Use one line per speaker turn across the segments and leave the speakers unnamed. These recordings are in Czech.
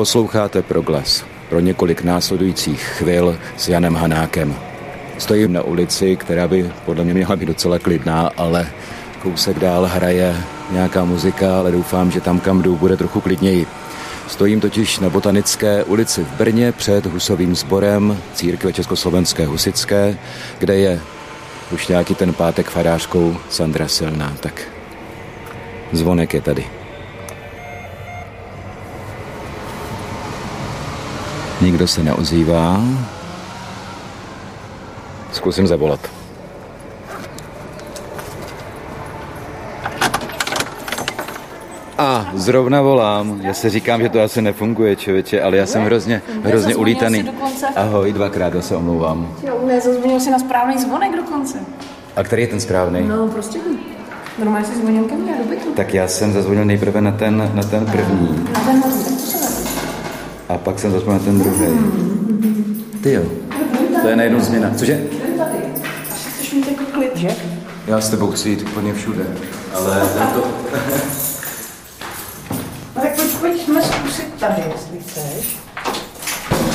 Posloucháte Proglas pro několik následujících chvil s Janem Hanákem. Stojím na ulici, která by podle mě měla být docela klidná, ale kousek dál hraje nějaká muzika, ale doufám, že tam, kam jdu, bude trochu klidněji. Stojím totiž na Botanické ulici v Brně před Husovým sborem církve Československé Husické, kde je už nějaký ten pátek farářkou Sandra Silná. Tak zvonek je tady. Nikdo se neozývá. Zkusím zavolat. A zrovna volám. Já si říkám, že to asi nefunguje, člověče, ale já jsem hrozně, hrozně ulítaný. Ahoj, dvakrát, já se omlouvám.
Jo, ne, zazvonil si na správný zvonek dokonce.
A který je ten správný?
No, prostě Normálně si zvonil ke mně do bytu.
Tak já jsem zazvonil nejprve na ten, na ten první.
Na ten hlavní,
A pak jsem na ten druhý. Ty jo. To je najednou změna. Cože?
Chceš mít jako klid, že?
Já s tebou chci jít úplně všude. Ale tento...
No tak pojď, pojďme zkusit tady, jestli chceš.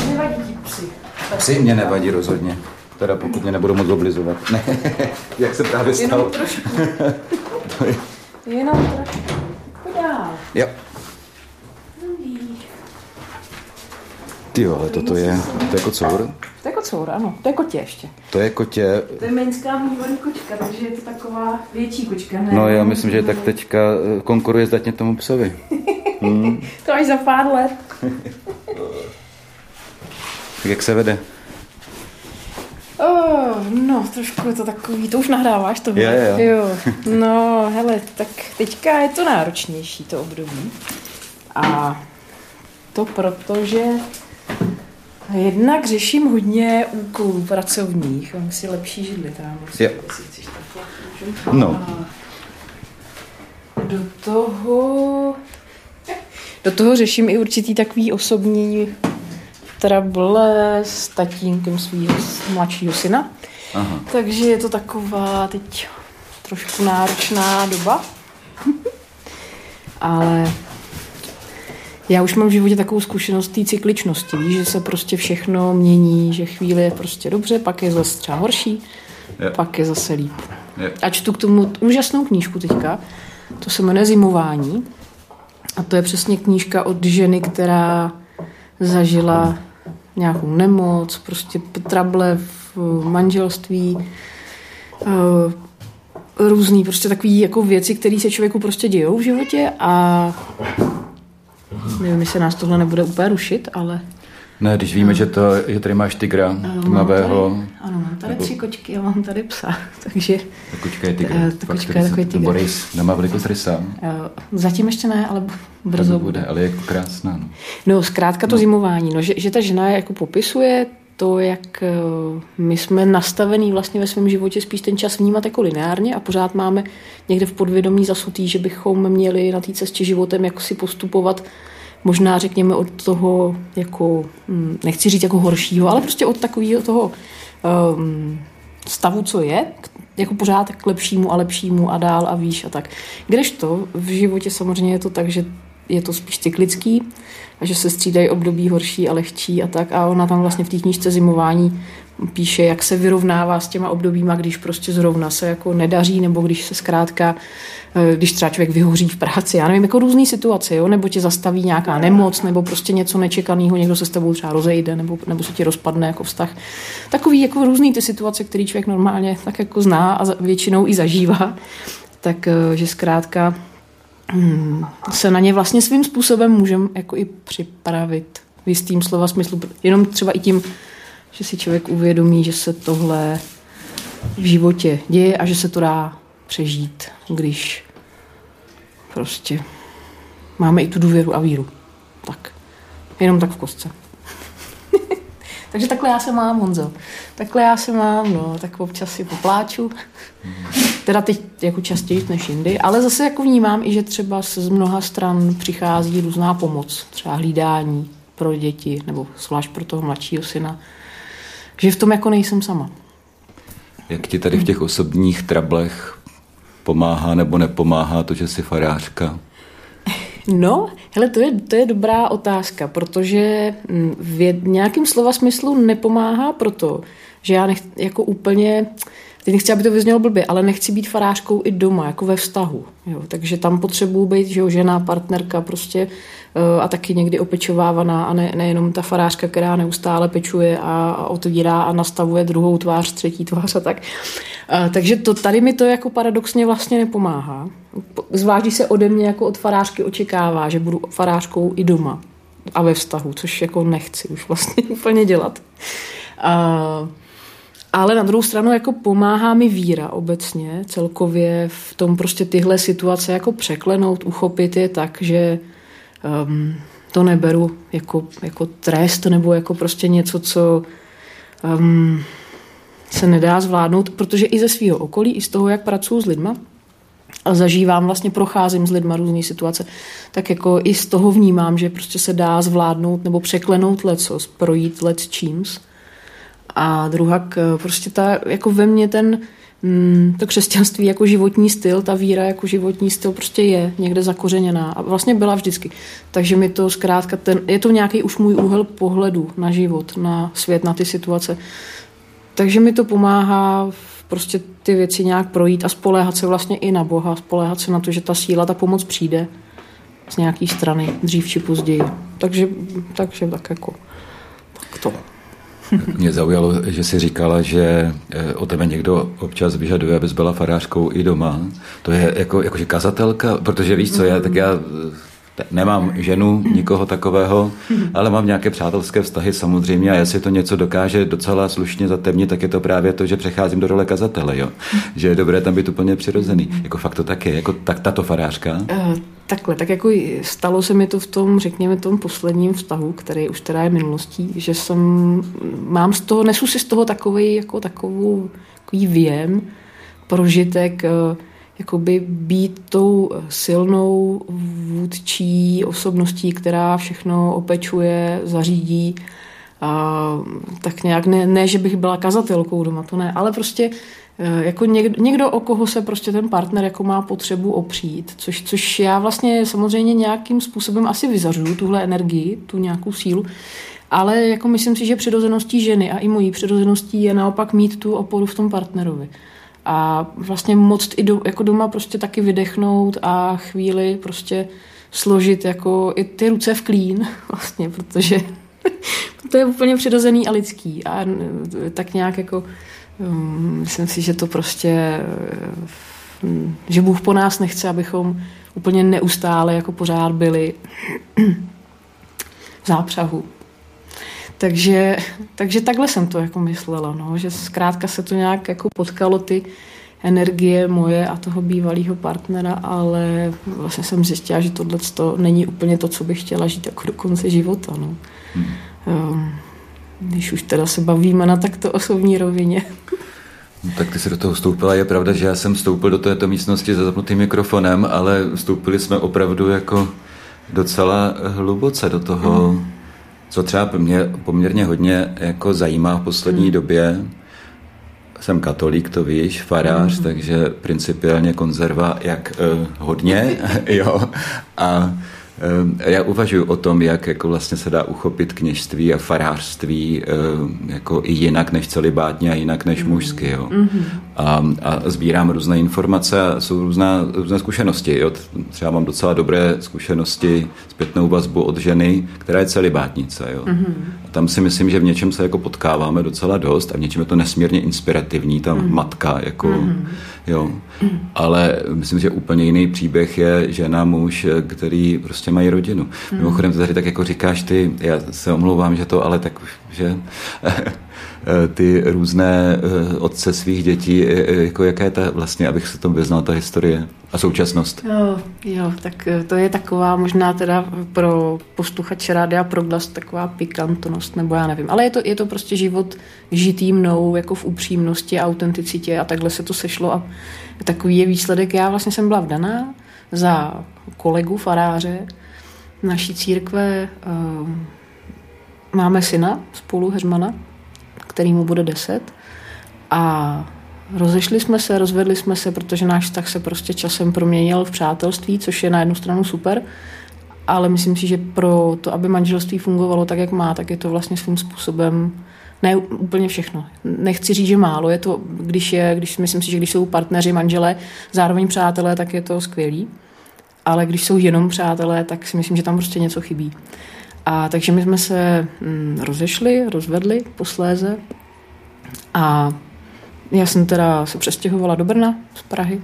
Nevadí ti psy.
Psi mě nevadí rozhodně. Teda pokud mě nebudou moc oblizovat. Ne, jak se právě stalo.
Jenom trošku.
To je...
Jenom trošku. Pojď dál.
Jo. Ty jo, ale toto je, to je kocour.
To je kocour, ano. To je kotě ještě.
To je kotě.
To je menská mývaný kočka, takže je to taková větší kočka, ne?
No já myslím, že tak teďka eh, konkuruje zdatně tomu psovi.
To až za pár let.
Tak jak se vede?
Oh, no, trošku je to takový, to už nahráváš tohle.
Jo, jo.
jo. No, hele, tak teďka je to náročnější, to období. A to proto, že jednak řeším hodně úkolů pracovních. Mám si lepší židli tam.
Jo. No.
Do toho... Do toho řeším i určitý takový osobní trable s tatínkem svého mladšího syna.
Aha.
Takže je to taková teď trošku náročná doba. Ale já už mám v životě takovou zkušenost té cykličnosti, že se prostě všechno mění, že chvíli je prostě dobře, pak je zase třeba horší,
Jo.
pak je zase líp.
Jo.
A čtu k tomu úžasnou knížku teďka, to se jmenuje Zimování. A to je přesně knížka od ženy, která zažila nějakou nemoc, prostě trable v manželství, eh, různý prostě takový jako věci, které se člověku prostě dějou v životě a nevím, jestli nás tohle nebude úplně rušit, ale
Ne, když víme, že, to, že tady máš tygra
Mám
tmavého.
tady, ano, mám tady tři kočky a mám tady psa, takže
Ta kočka je tygr.
Eh, ta kočka je takový tygr.
Boris nemá velikost rysa.
eh, zatím ještě ne, ale brzo bude.
bude, ale je jako krásná. No.
No, zkrátka to zimování, no, že, že ta žena jako popisuje to, jak eh, my jsme nastavený vlastně ve svém životě spíš ten čas vnímat jako lineárně a pořád máme někde v podvědomí zasutý, že bychom měli na té cestě životem jako si postupovat možná řekněme od toho jako, hm, nechci říct jako horšího, ale prostě od takového toho um, stavu, co je, jako pořád k lepšímu a lepšímu a dál a výš a tak. Kdežto v životě samozřejmě je to tak, že je to spíš cyklický a že se střídají období horší a lehčí a tak. A ona tam vlastně v té knížce zimování píše, jak se vyrovnává s těma obdobíma, když prostě zrovna se jako nedaří, nebo když se zkrátka, eh, když třeba člověk vyhoří v práci, já nevím, jako různé situace, jo? nebo tě zastaví nějaká nemoc, nebo prostě něco nečekaného, někdo se s tebou třeba rozejde, nebo, nebo se ti rozpadne jako vztah. Takový jako různý ty situace, které člověk normálně tak jako zná a většinou i zažívá, tak eh, že zkrátka se na ně vlastně svým způsobem můžeme jako i připravit v jistým slova smyslu. Jenom třeba i tím, že si člověk uvědomí, že se tohle v životě děje a že se to dá přežít, když prostě máme i tu důvěru a víru. Tak, jenom tak v kostce. Takže takhle já se mám, Honzo. Takhle já se mám, no, tak občas si popláču. Teda teď jako častěji než jindy, ale zase jako vnímám i, že třeba z mnoha stran přichází různá pomoc, třeba hlídání pro děti, nebo zvlášť pro toho mladšího syna, že v tom jako nejsem sama.
Jak ti tady v těch osobních trablech pomáhá nebo nepomáhá to, že jsi farářka?
No, hele, to je, to je dobrá otázka, protože mm, v nějakým slova smyslu nepomáhá proto, že já nech, jako úplně, teď nechci, aby to vyznělo blbě, ale nechci být farářkou i doma, jako ve vztahu. Jo. Takže tam potřebuji být že jo, žena, partnerka prostě eh, a taky někdy opečovávaná a ne, nejenom ta farářka, která neustále pečuje a, a otvírá a nastavuje druhou tvář, třetí tvář a tak. A, eh, takže to, tady mi to jako paradoxně vlastně nepomáhá. Zvlášť, se ode mě jako od farářky očekává, že budu farářkou i doma a ve vztahu, což jako nechci už vlastně úplně dělat. A, ale na druhou stranu jako pomáhá mi víra obecně, celkově v tom prostě tyhle situace jako překlenout, uchopit je tak, že um, to neberu jako, jako trest nebo jako prostě něco, co um, se nedá zvládnout, protože i ze svého okolí, i z toho, jak pracuji s lidma, a zažívám, vlastně procházím s lidma různé situace, tak jako i z toho vnímám, že prostě se dá zvládnout nebo překlenout lecos, projít let číms. A druhá, prostě ta, jako ve mně ten, mm, to křesťanství jako životní styl, ta víra jako životní styl prostě je někde zakořeněná a vlastně byla vždycky. Takže mi to zkrátka, ten, je to nějaký už můj úhel pohledu na život, na svět, na ty situace. Takže mi to pomáhá prostě ty věci nějak projít a spoléhat se vlastně i na Boha, spoléhat se na to, že ta síla, ta pomoc přijde z nějaké strany, dřív či později. Takže, takže tak jako tak to.
Mě zaujalo, že jsi říkala, že eh, o tebe někdo občas vyžaduje, abys byla farářkou i doma. To je jako, jakože kazatelka, protože víš co, já, tak já Nemám ženu, nikoho takového, ale mám nějaké přátelské vztahy samozřejmě a jestli to něco dokáže docela slušně zatemnit, tak je to právě to, že přecházím do role kazatele, jo. Že je dobré tam být úplně přirozený. Jako fakt to tak je, jako tak tato farářka. Uh,
takhle, tak jako stalo se mi to v tom, řekněme, tom posledním vztahu, který už teda je minulostí, že jsem, mám z toho, nesu si z toho takový, jako takovou, takový věm, prožitek, uh, jakoby být tou silnou vůdčí osobností, která všechno opečuje, zařídí. A, tak nějak ne, ne, že bych byla kazatelkou doma, to ne, ale prostě e, jako někdo, někdo, o koho se prostě ten partner jako má potřebu opřít, což, což já vlastně samozřejmě nějakým způsobem asi vyzařuju, tuhle energii, tu nějakou sílu, ale jako myslím si, že přirozeností ženy a i mojí přirozeností je naopak mít tu oporu v tom partnerovi a vlastně moc i do, jako doma prostě taky vydechnout a chvíli prostě složit jako i ty ruce v klín vlastně, protože to je úplně přirozený a lidský a tak nějak jako um, myslím si, že to prostě um, že Bůh po nás nechce, abychom úplně neustále jako pořád byli v zápřahu. Takže, takže takhle jsem to jako myslela, no, že zkrátka se to nějak jako potkalo ty energie moje a toho bývalého partnera, ale vlastně jsem zjistila, že tohle to není úplně to, co bych chtěla žít jako do konce života. No. Hmm. Um, když už teda se bavíme na takto osobní rovině.
No, tak ty se do toho vstoupila. Je pravda, že já jsem vstoupil do této místnosti za zapnutým mikrofonem, ale vstoupili jsme opravdu jako docela hluboce do toho, hmm co třeba mě poměrně hodně jako zajímá v poslední hmm. době, jsem katolík, to víš, farář, mm. takže principiálně konzerva jak uh, hodně, jo, a já uvažuji o tom, jak jako vlastně se dá uchopit kněžství a farářství ehm, jako i jinak než celibátně a jinak než mm. mužsky. Jo. Mm-hmm. A, a sbírám různé informace a jsou různá, různé zkušenosti. Jo. Třeba mám docela dobré zkušenosti, zpětnou vazbu od ženy, která je celibátnice. Jo. Mm-hmm. A tam si myslím, že v něčem se jako potkáváme docela dost a v něčem je to nesmírně inspirativní, ta mm-hmm. matka. Jako, mm-hmm. Jo. Ale myslím, že úplně jiný příběh je žena, muž, který prostě mají rodinu. Mm. Mimochodem, to tady tak jako říkáš ty, já se omlouvám, že to, ale tak, že ty různé eh, otce svých dětí, eh, eh, jako jaká je ta vlastně, abych se tom vyznal, ta historie a současnost?
Jo, jo, tak to je taková možná teda pro posluchače Rádia Proglas taková pikantnost, nebo já nevím, ale je to, je to prostě život žitý mnou jako v upřímnosti, autenticitě a takhle se to sešlo a takový je výsledek. Já vlastně jsem byla vdaná za kolegu faráře naší církve. Máme syna spolu, Heřmana, který mu bude deset. A rozešli jsme se, rozvedli jsme se, protože náš vztah se prostě časem proměnil v přátelství, což je na jednu stranu super, ale myslím si, že pro to, aby manželství fungovalo tak, jak má, tak je to vlastně svým způsobem ne úplně všechno. Nechci říct, že málo. Je to, když je, když myslím si, že když jsou partneři, manželé, zároveň přátelé, tak je to skvělý. Ale když jsou jenom přátelé, tak si myslím, že tam prostě něco chybí. A takže my jsme se mm, rozešli, rozvedli posléze. A já jsem teda se přestěhovala do Brna z Prahy.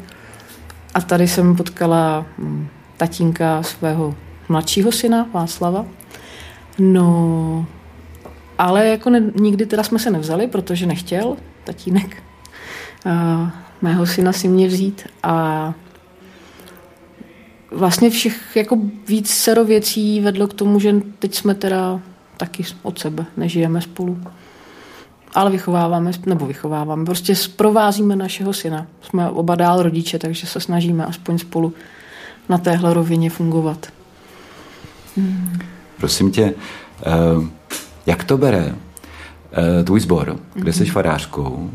A tady jsem potkala mm, tatínka svého mladšího syna Václava. No, ale jako ne, nikdy teda jsme se nevzali, protože nechtěl tatínek uh, mého syna si mě vzít. A vlastně všech jako víc sero věcí vedlo k tomu, že teď jsme teda taky od sebe, nežijeme spolu. Ale vychováváme, nebo vychováváme, prostě provázíme našeho syna. Jsme oba dál rodiče, takže se snažíme aspoň spolu na téhle rovině fungovat.
Hmm. Prosím tě, uh, jak to bere uh, tvůj sbor, kde jsi mhm. farářkou,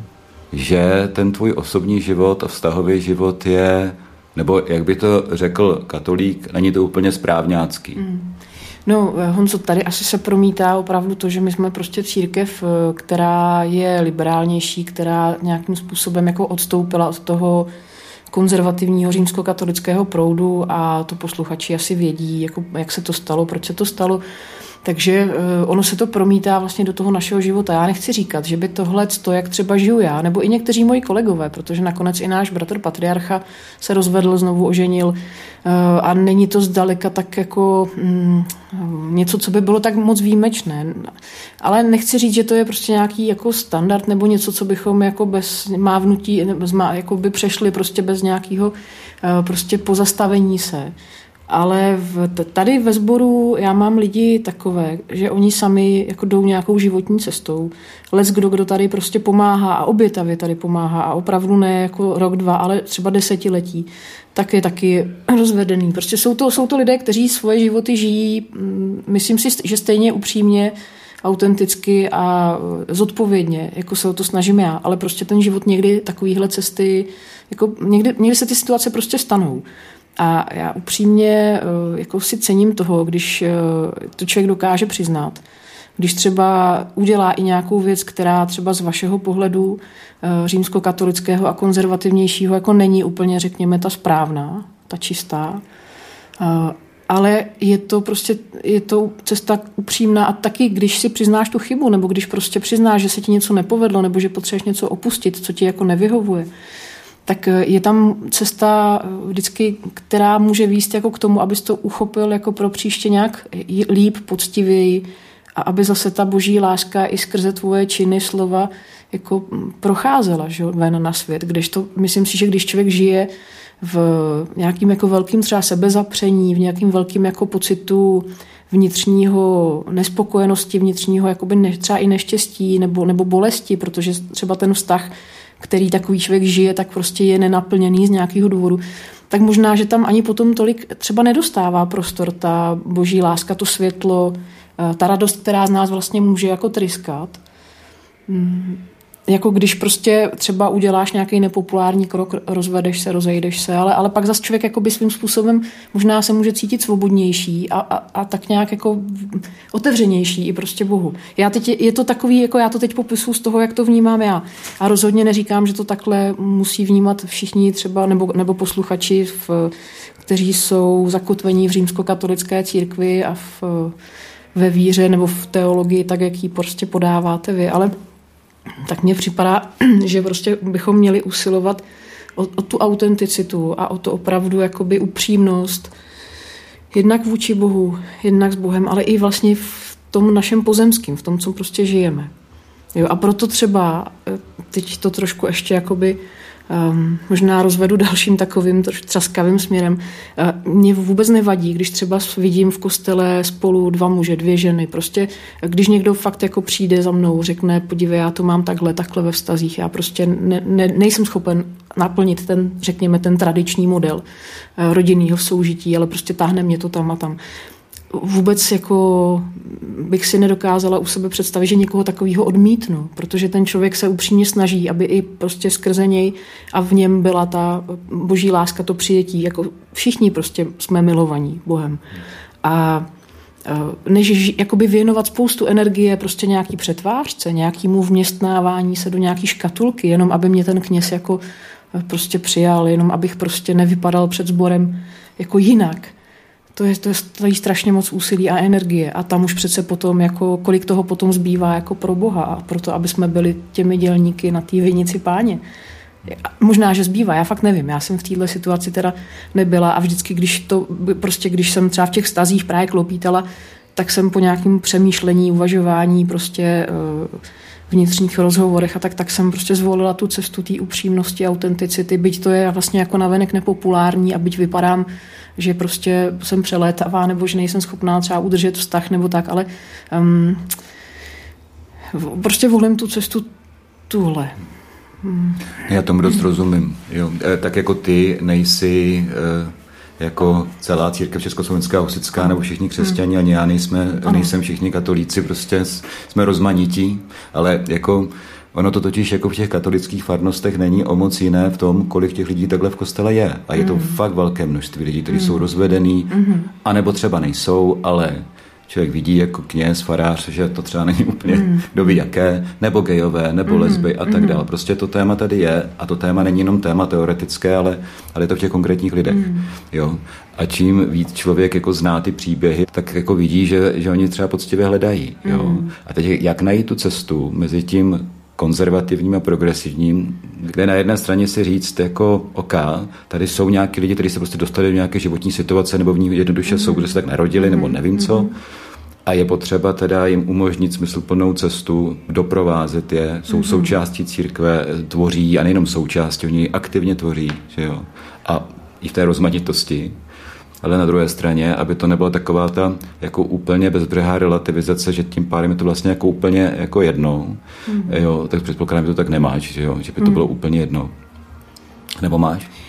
že ten tvůj osobní život a vztahový život je nebo jak by to řekl katolík, není to úplně správňácký. Mm.
No, Honzo, tady asi se promítá opravdu to, že my jsme prostě církev, která je liberálnější, která nějakým způsobem jako odstoupila od toho konzervativního římskokatolického proudu a to posluchači asi vědí, jako, jak se to stalo, proč se to stalo. Takže eh, ono se to promítá vlastně do toho našeho života. Já nechci říkat, že by tohle, to, jak třeba žiju já, nebo i někteří moji kolegové, protože nakonec i náš bratr patriarcha se rozvedl, znovu oženil eh, a není to zdaleka tak jako mm, něco, co by bylo tak moc výjimečné. Ale nechci říct, že to je prostě nějaký jako standard nebo něco, co bychom jako bez mávnutí, jako by přešli prostě bez nějakého eh, prostě pozastavení se. Ale v, tady ve sboru já mám lidi takové, že oni sami jako jdou nějakou životní cestou. Les kdo, kdo tady prostě pomáhá a obětavě tady pomáhá a opravdu ne jako rok, dva, ale třeba desetiletí, tak je taky rozvedený. Prostě jsou to, jsou to lidé, kteří svoje životy žijí, mm, myslím si, že stejně upřímně, autenticky a zodpovědně, jako se o to snažím já, ale prostě ten život někdy takovýhle cesty, jako někdy, někdy se ty situace prostě stanou. A já upřímně eh, jako si cením toho, když eh, to člověk dokáže přiznat. Když třeba udělá i nějakou věc, která třeba z vašeho pohledu eh, římskokatolického a konzervativnějšího jako není úplně, řekněme, ta správná, ta čistá, ale je to prostě, je to cesta upřímná a taky, když si přiznáš tu chybu, nebo když prostě přiznáš, že se ti něco nepovedlo, nebo že potřebuješ něco opustit, co ti jako nevyhovuje, tak eh, je tam cesta eh, vždycky, která může výst jako k tomu, abys to uchopil jako pro příště nějak líp, poctivěji a aby zase ta boží láska i skrze tvoje činy, slova jako mm, procházela že, ven na svět. Když to, myslím si, že když člověk žije v nějakým jako velkým třeba sebezapření, v nějakým velkým jako pocitu vnitřního nespokojenosti, vnitřního jakoby ne, třeba i neštěstí nebo, nebo bolesti, protože třeba ten vztah který takový člověk žije, tak prostě je nenaplněný z nějakého důvodu, tak možná, že tam ani potom tolik třeba nedostává prostor ta boží láska, to světlo, eh, ta radost, která z nás vlastně může jako tryskat. Jako když prostě třeba uděláš nějaký nepopulární krok, rozvedeš se, rozejdeš se, ale, ale pak zase člověk jako by svým způsobem možná se může cítit svobodnější a, a, a tak nějak jako otevřenější i prostě Bohu. Já teď, je, je to takový, jako já to teď popisu z toho, jak to vnímám já. A rozhodně neříkám, že to takhle musí vnímat všichni třeba, nebo, nebo posluchači, v, kteří jsou zakotvení v římskokatolické církvi a v, ve víře nebo v teologii, tak jak ji prostě podáváte vy. Ale tak mně připadá, že prostě bychom měli usilovat o, o tu autenticitu a o to opravdu jakoby upřímnost, jednak vůči Bohu, jednak s Bohem, ale i vlastně v tom našem pozemském, v tom, co prostě žijeme. Jo, a proto třeba, eh, teď to trošku ještě jakoby um, možná rozvedu dalším takovým třaskavým směrem. Uh, mě vůbec nevadí, když třeba vidím v kostele spolu dva muže, dvě ženy. Prostě, když někdo fakt jako přijde za mnou, řekne, podívej, já to mám takhle, takhle ve vztazích, já prostě ne, ne, nejsem schopen naplnit ten, řekněme, ten tradiční model uh, rodinného soužití, ale prostě táhne mě to tam a tam vůbec jako bych si nedokázala u sebe představit, že někoho takového odmítnu, protože ten člověk se upřímně snaží, aby i prostě skrze něj a v něm byla ta boží láska, to přijetí, jako všichni prostě jsme milovaní Bohem. A než jakoby věnovat spoustu energie prostě nějaký přetvářce, nějakýmu vměstnávání se do nějaký škatulky, jenom aby mě ten kněz jako prostě přijal, jenom abych prostě nevypadal před sborem jako jinak. To je, to je stojí strašně moc úsilí a energie a tam už přece potom, jako, kolik toho potom zbývá jako pro Boha a proto, aby jsme byli těmi dělníky na té vinici páně. Možná, že zbývá, já fakt nevím. Já jsem v této situaci teda nebyla a vždycky, když to, prostě když jsem třeba v těch stazích právě klopítala, tak jsem po nějakém přemýšlení, uvažování, prostě eh, vnitřních rozhovorech a tak, tak jsem prostě zvolila tu cestu té upřímnosti, autenticity, byť to je vlastně jako navenek nepopulární a byť vypadám, že prostě jsem přelétavá nebo že nejsem schopná třeba udržet vztah nebo tak, ale um, prostě volím tu cestu tuhle.
Já tomu dost rozumím. Jo. E, tak jako ty nejsi e, jako celá církev československá, husická nebo všichni křesťani, ani já nejsme, nejsem všichni katolíci, prostě jsme rozmanití, ale jako Ono to totiž jako v těch katolických farnostech není o moc jiné v tom, kolik těch lidí takhle v kostele je. A je to mm. fakt velké množství lidí, kteří mm. jsou rozvedený, mm. anebo třeba nejsou, ale člověk vidí jako kněz, farář, že to třeba není úplně mm. kdo ví jaké, nebo gejové, nebo mm. lesby a tak mm. dále. Prostě to téma tady je a to téma není jenom téma teoretické, ale, ale je to v těch konkrétních lidech. Mm. Jo? A čím víc člověk jako zná ty příběhy, tak jako vidí, že, že oni třeba poctivě hledají. Jo? Mm. A teď jak najít tu cestu mezi tím konzervativním a progresivním, kde na jedné straně si říct jako OK, tady jsou nějaký lidi, kteří se prostě dostali do nějaké životní situace nebo v ní jednoduše mm-hmm. jsou, kdo se tak narodili nebo nevím co. Mm-hmm. A je potřeba teda jim umožnit smysluplnou cestu, doprovázet je, jsou mm-hmm. součástí církve, tvoří a nejenom součástí, oni aktivně tvoří, že jo. A i v té rozmanitosti ale na druhé straně, aby to nebyla taková ta jako úplně bezbřehá relativizace, že tím pádem je to vlastně jako úplně jako jedno, mm. jo, tak předpokládám, že to tak nemáš, že, jo, že by to mm. bylo úplně jedno. Nebo máš?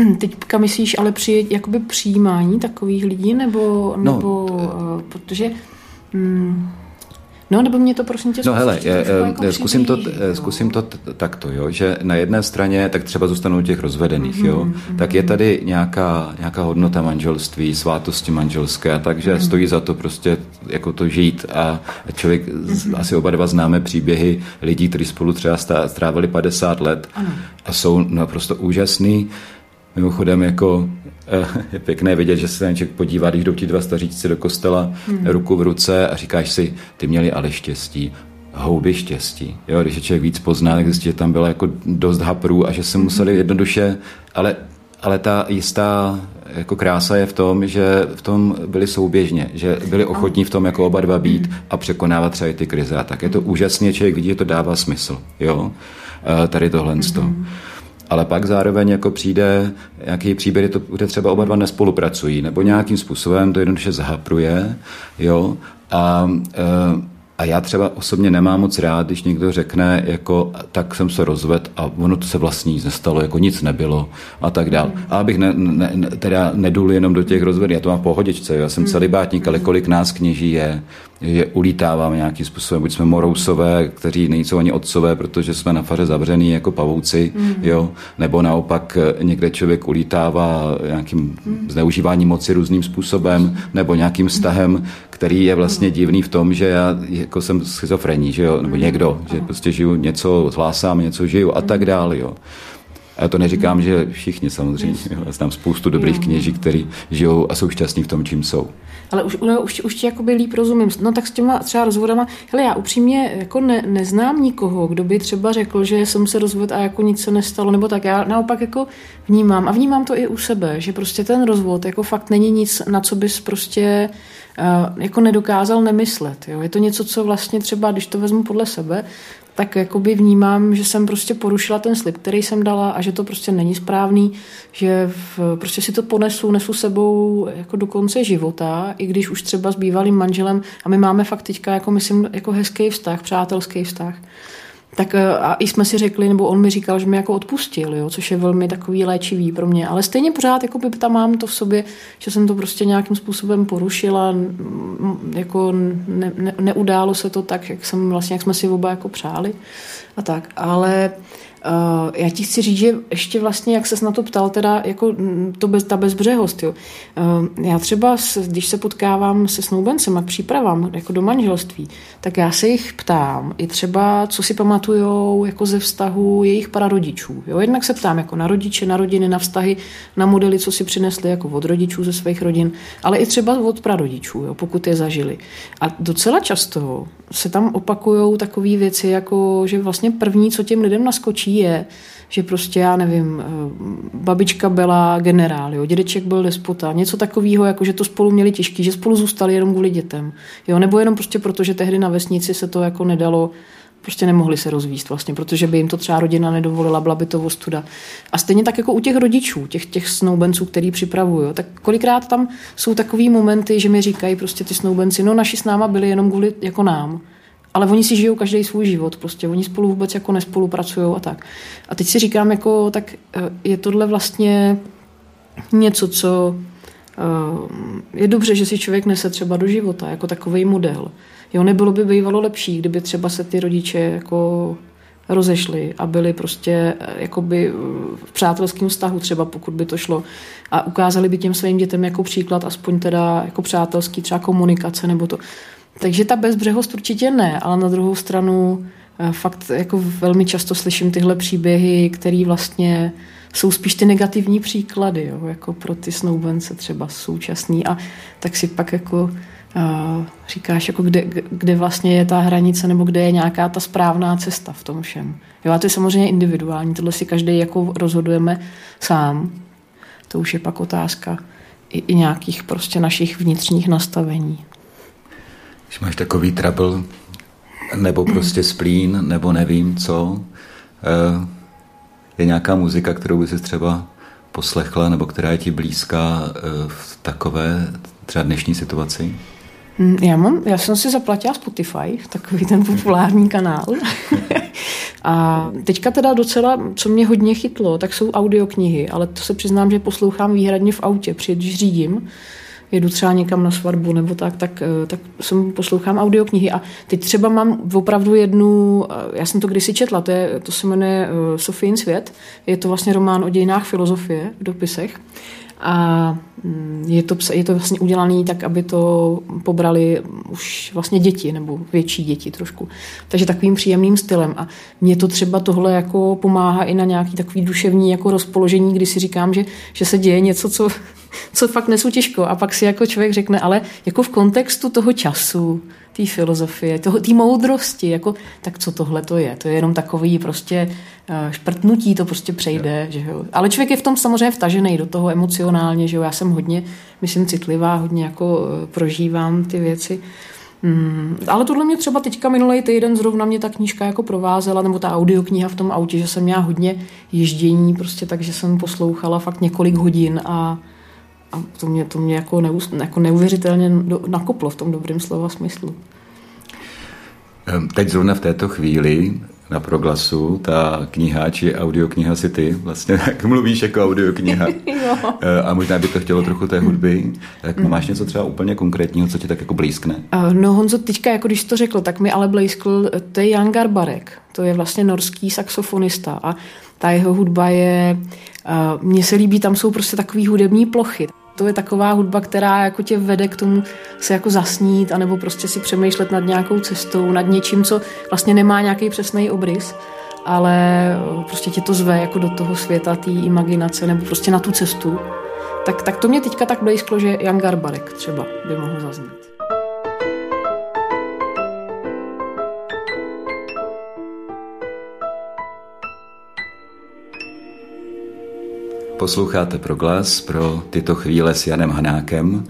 Uh, teďka myslíš ale při jakoby přijímání takových lidí, nebo, no, nebo uh, protože... Um, No, nebo mě to prosím tě
No hele, je, jako zkusím, to, zkusím to takto, jo, že na jedné straně, tak třeba zůstanou těch rozvedených, mm-hmm, jo, mm-hmm. tak je tady nějaká, nějaká hodnota manželství, svátosti manželské, takže mm-hmm. stojí za to prostě jako to žít a člověk, mm-hmm. asi oba dva známe příběhy lidí, kteří spolu třeba strávili 50 let ano. a jsou naprosto úžasný, Mimochodem, jako eh, je pěkné vidět, že se ten člověk podívá, když jdou ti dva staříci do kostela hmm. ruku v ruce a říkáš si, ty měli ale štěstí, houby štěstí. Jo, když je člověk víc pozná, tak zjistí, že tam bylo jako dost haprů a že se museli hmm. jednoduše, ale, ale ta jistá jako krása je v tom, že v tom byli souběžně, že byli ochotní v tom jako oba dva být hmm. a překonávat třeba i ty krize. A tak je to úžasně, člověk vidí, že to dává smysl. Jo? Eh, tady tohle. Mm-hmm ale pak zároveň jako přijde nějaký příběh, kde třeba oba dva nespolupracují, nebo nějakým způsobem to jednoduše zahapruje, jo, a e, a já třeba osobně nemám moc rád, když někdo řekne, jako, tak jsem se rozvedl a ono to se vlastně nic nestalo, jako nic nebylo a tak dál. A abych ne, ne, teda nedul jenom do těch rozvedů, já to mám v pohodičce, já jsem hmm. celibátník, ale kolik nás kněží je, že ulítáváme nějakým způsobem, buď jsme morousové, kteří nejsou ani otcové, protože jsme na faře zavřený jako pavouci, mm. jo, nebo naopak někde člověk ulítává nějakým mm. zneužíváním moci různým způsobem, nebo nějakým vztahem, který je vlastně divný v tom, že já jako jsem schizofrení, že jo, nebo někdo, že prostě žiju něco, hlásám něco, žiju a tak dále, jo. A to neříkám, že všichni samozřejmě. Já znám spoustu dobrých kněží, kteří žijou a jsou šťastní v tom, čím jsou.
Ale už, no, už, už ti jakoby líp rozumím. No tak s těma třeba rozvodama, hele, já upřímně jako ne, neznám nikoho, kdo by třeba řekl, že jsem se rozvedl a jako nic se nestalo, nebo tak. Já naopak jako vnímám a vnímám to i u sebe, že prostě ten rozvod jako fakt není nic, na co bys prostě uh, jako nedokázal nemyslet. Jo? Je to něco, co vlastně třeba, když to vezmu podle sebe, tak jakoby vnímám, že jsem prostě porušila ten slib, který jsem dala a že to prostě není správný, že v, prostě si to ponesu, nesu sebou jako do konce života, i když už třeba s bývalým manželem a my máme fakt teďka jako myslím jako hezký vztah, přátelský vztah, tak eh, a i jsme si řekli, nebo on mi říkal, že mi jako odpustil, jo, což je velmi takový léčivý pro mě. Ale stejně pořád jako by tam mám to v sobě, že jsem to prostě nějakým způsobem porušila, jako ne, ne, neudálo se to tak, jak, jsem, vlastně, jak jsme si oba jako přáli a tak. Ale Uh, já ti chci říct, že ještě vlastně, jak ses na to ptal, teda jako mm, to bez, ta bezbřehost, jo. Uh, já třeba, když se potkávám se snoubencem a přípravám jako do manželství, tak já se jich ptám i třeba, co si pamatujou jako ze vztahu jejich pararodičů. Jo. Jednak se ptám jako na rodiče, na rodiny, na vztahy, na modely, co si přinesli jako od rodičů ze svých rodin, ale i třeba od prarodičů, jo, pokud je zažili. A docela často se tam opakují takové věci, jako že vlastně první, co těm lidem naskočí, je, že prostě, já nevím, eh, babička byla generál, jo, dědeček byl despota, něco takového, jako že to spolu měli těžký, že spolu zůstali jenom kvůli dětem. Jo, nebo jenom prostě proto, že tehdy na vesnici se to jako nedalo prostě nemohli se rozvíst vlastně, protože by jim to třeba rodina nedovolila, byla by to ostuda. A stejně tak jako u těch rodičů, těch, těch snoubenců, který připravují, tak kolikrát tam jsou takový momenty, že mi říkají prostě ty snoubenci, no naši s náma byli jenom kvůli jako nám. Ale oni si žijou každý svůj život, prostě oni spolu vůbec jako nespolupracují a tak. A teď si říkám, jako, tak eh, je tohle vlastně něco, co eh, je dobře, že si člověk nese třeba do života, jako takový model. Jo, nebylo by bývalo lepší, kdyby třeba se ty rodiče jako rozešli a byli prostě eh, jakoby v přátelském vztahu třeba, pokud by to šlo a ukázali by těm svým dětem jako příklad aspoň teda jako přátelský třeba komunikace nebo to. Takže ta bezbřehost určitě ne, ale na druhou stranu eh, fakt jako velmi často slyším tyhle příběhy, které vlastně jsou spíš ty negativní příklady, jo, jako pro ty snoubence třeba současný a tak si pak jako uh, říkáš, jako kde, kde vlastně je ta hranice nebo kde je nějaká ta správná cesta v tom všem. Jo, a to je samozřejmě individuální, tohle si každý jako rozhodujeme sám. To už je pak otázka i, i nějakých prostě našich vnitřních nastavení.
Když máš takový trouble, nebo prostě splín, nebo nevím co, eh, je nějaká muzika, kterou by si třeba poslechla, nebo která je ti blízká eh, v takové třeba dnešní situaci?
Mm, já, mám, já jsem si zaplatila Spotify, takový ten populární kanál. A teďka teda docela, co mě hodně chytlo, tak jsou audioknihy, ale to se přiznám, že poslouchám výhradně v autě, když řídím jedu třeba někam na svatbu nebo tak, tak, eh, tak jsem poslouchám audioknihy a teď třeba mám opravdu jednu, eh, já jsem to kdysi četla, to, je, to se jmenuje eh, Sofín svět, je to vlastně román o dějinách filozofie v dopisech a mm, je to, je to vlastně udělané tak, aby to pobrali už vlastně děti, nebo větší děti trošku. Takže takovým příjemným stylem. A mě to třeba tohle jako pomáhá i na nějaký takový duševní jako rozpoložení, kdy si říkám, že, že se děje něco, co, co fakt nesu těžko. A pak si jako člověk řekne, ale jako v kontextu toho času, té filozofie, té moudrosti, jako, tak co tohle to je? To je jenom takový prostě uh, šprtnutí, to prostě přejde. Že jo? Ale člověk je v tom samozřejmě vtažený do toho emocionálně, že jo? já jsem hodně, myslím, citlivá, hodně jako uh, prožívám ty věci. Hmm, ale tohle mě třeba teďka minulý týden zrovna mě ta knížka jako provázela, nebo ta audiokniha v tom autě, že jsem měla hodně ježdění, prostě takže jsem poslouchala fakt několik hodin a a to mě, to mě jako, neus, jako neuvěřitelně nakoplo v tom dobrém slova smyslu.
Ehm, teď zrovna v této chvíli na proglasu ta kniha, či audiokniha si ty, vlastně tak mluvíš jako audiokniha. Ehm, a možná by to chtělo trochu té hudby. Tak mm. máš něco třeba úplně konkrétního, co ti tak jako blízkne?
Ehm, no Honzo, teďka, jako když to řekl, tak mi ale blízkl, to je Jan Garbarek. To je vlastně norský saxofonista a ta jeho hudba je, mně se líbí, tam jsou prostě takové hudební plochy. To je taková hudba, která jako tě vede k tomu se jako zasnít, anebo prostě si přemýšlet nad nějakou cestou, nad něčím, co vlastně nemá nějaký přesný obrys, ale prostě tě to zve jako do toho světa, té imaginace, nebo prostě na tu cestu. Tak, tak to mě teďka tak blízklo, že Jan Garbarek třeba by mohl zaznít.
Posloucháte Proglas pro tyto chvíle s Janem Hanákem,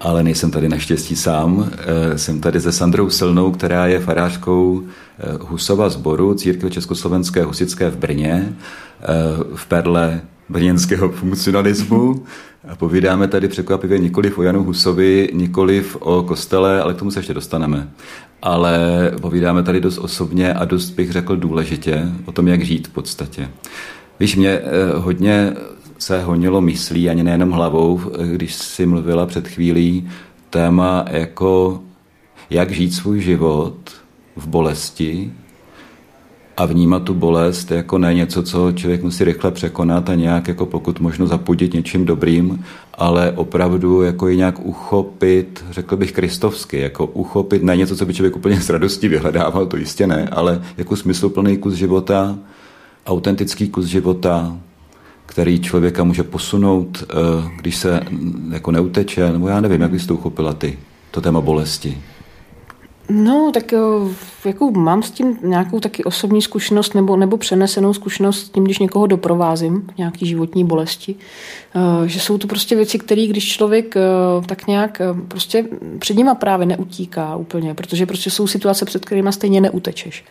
ale nejsem tady naštěstí sám. Eh, jsem tady se Sandrou Silnou, která je farářkou eh, Husova sboru Církve Československé husické v Brně, eh, v perle brněnského funkcionalismu. A povídáme tady překvapivě nikoliv o Janu Husovi, nikoliv o kostele, ale k tomu se ještě dostaneme. Ale povídáme tady dost osobně a dost bych řekl důležitě o tom, jak žít v podstatě. Víš, mě hodně se honilo myslí, ani nejenom hlavou, když si mluvila před chvílí, téma jako jak žít svůj život v bolesti, a vnímat tu bolest jako ne něco, co člověk musí rychle překonat a nějak jako pokud možno zapudit něčím dobrým, ale opravdu jako ji nějak uchopit, řekl bych kristovsky, jako uchopit ne něco, co by člověk úplně s radostí vyhledával, to jistě ne, ale jako smysluplný kus života, autentický kus života, který člověka může posunout, eh, když se jako neuteče, nebo já nevím, jak bys to uchopila ty, to téma bolesti.
No, tak jako mám s tím nějakou taky osobní zkušenost nebo, nebo přenesenou zkušenost tím, když někoho doprovázím nějaký životní bolesti. Eh, že jsou to prostě věci, které když člověk eh, tak nějak prostě před nima právě neutíká úplně, protože prostě jsou situace, před kterými stejně neutečeš.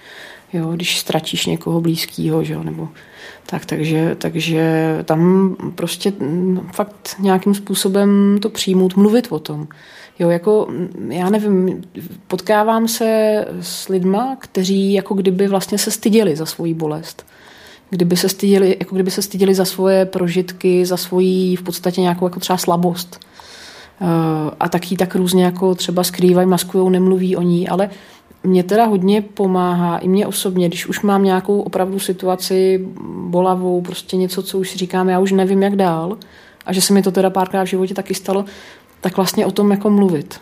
Jo, když ztratíš někoho blízkého, že jo, nebo tak, takže, takže tam prostě fakt nějakým způsobem to přijmout, mluvit o tom. Jo, jako, já nevím, potkávám se s lidma, kteří jako kdyby vlastně se styděli za svoji bolest. Kdyby se styděli, jako kdyby se styděli za svoje prožitky, za svoji v podstatě nějakou jako třeba slabost. Eh, a taky tak různě jako třeba skrývají, maskují, nemluví o ní, ale mě teda hodně pomáhá, i mě osobně, když už mám nějakou opravdu situaci bolavou, prostě něco, co už si říkám, já už nevím, jak dál, a že se mi to teda párkrát v životě taky stalo, tak vlastně o tom jako mluvit.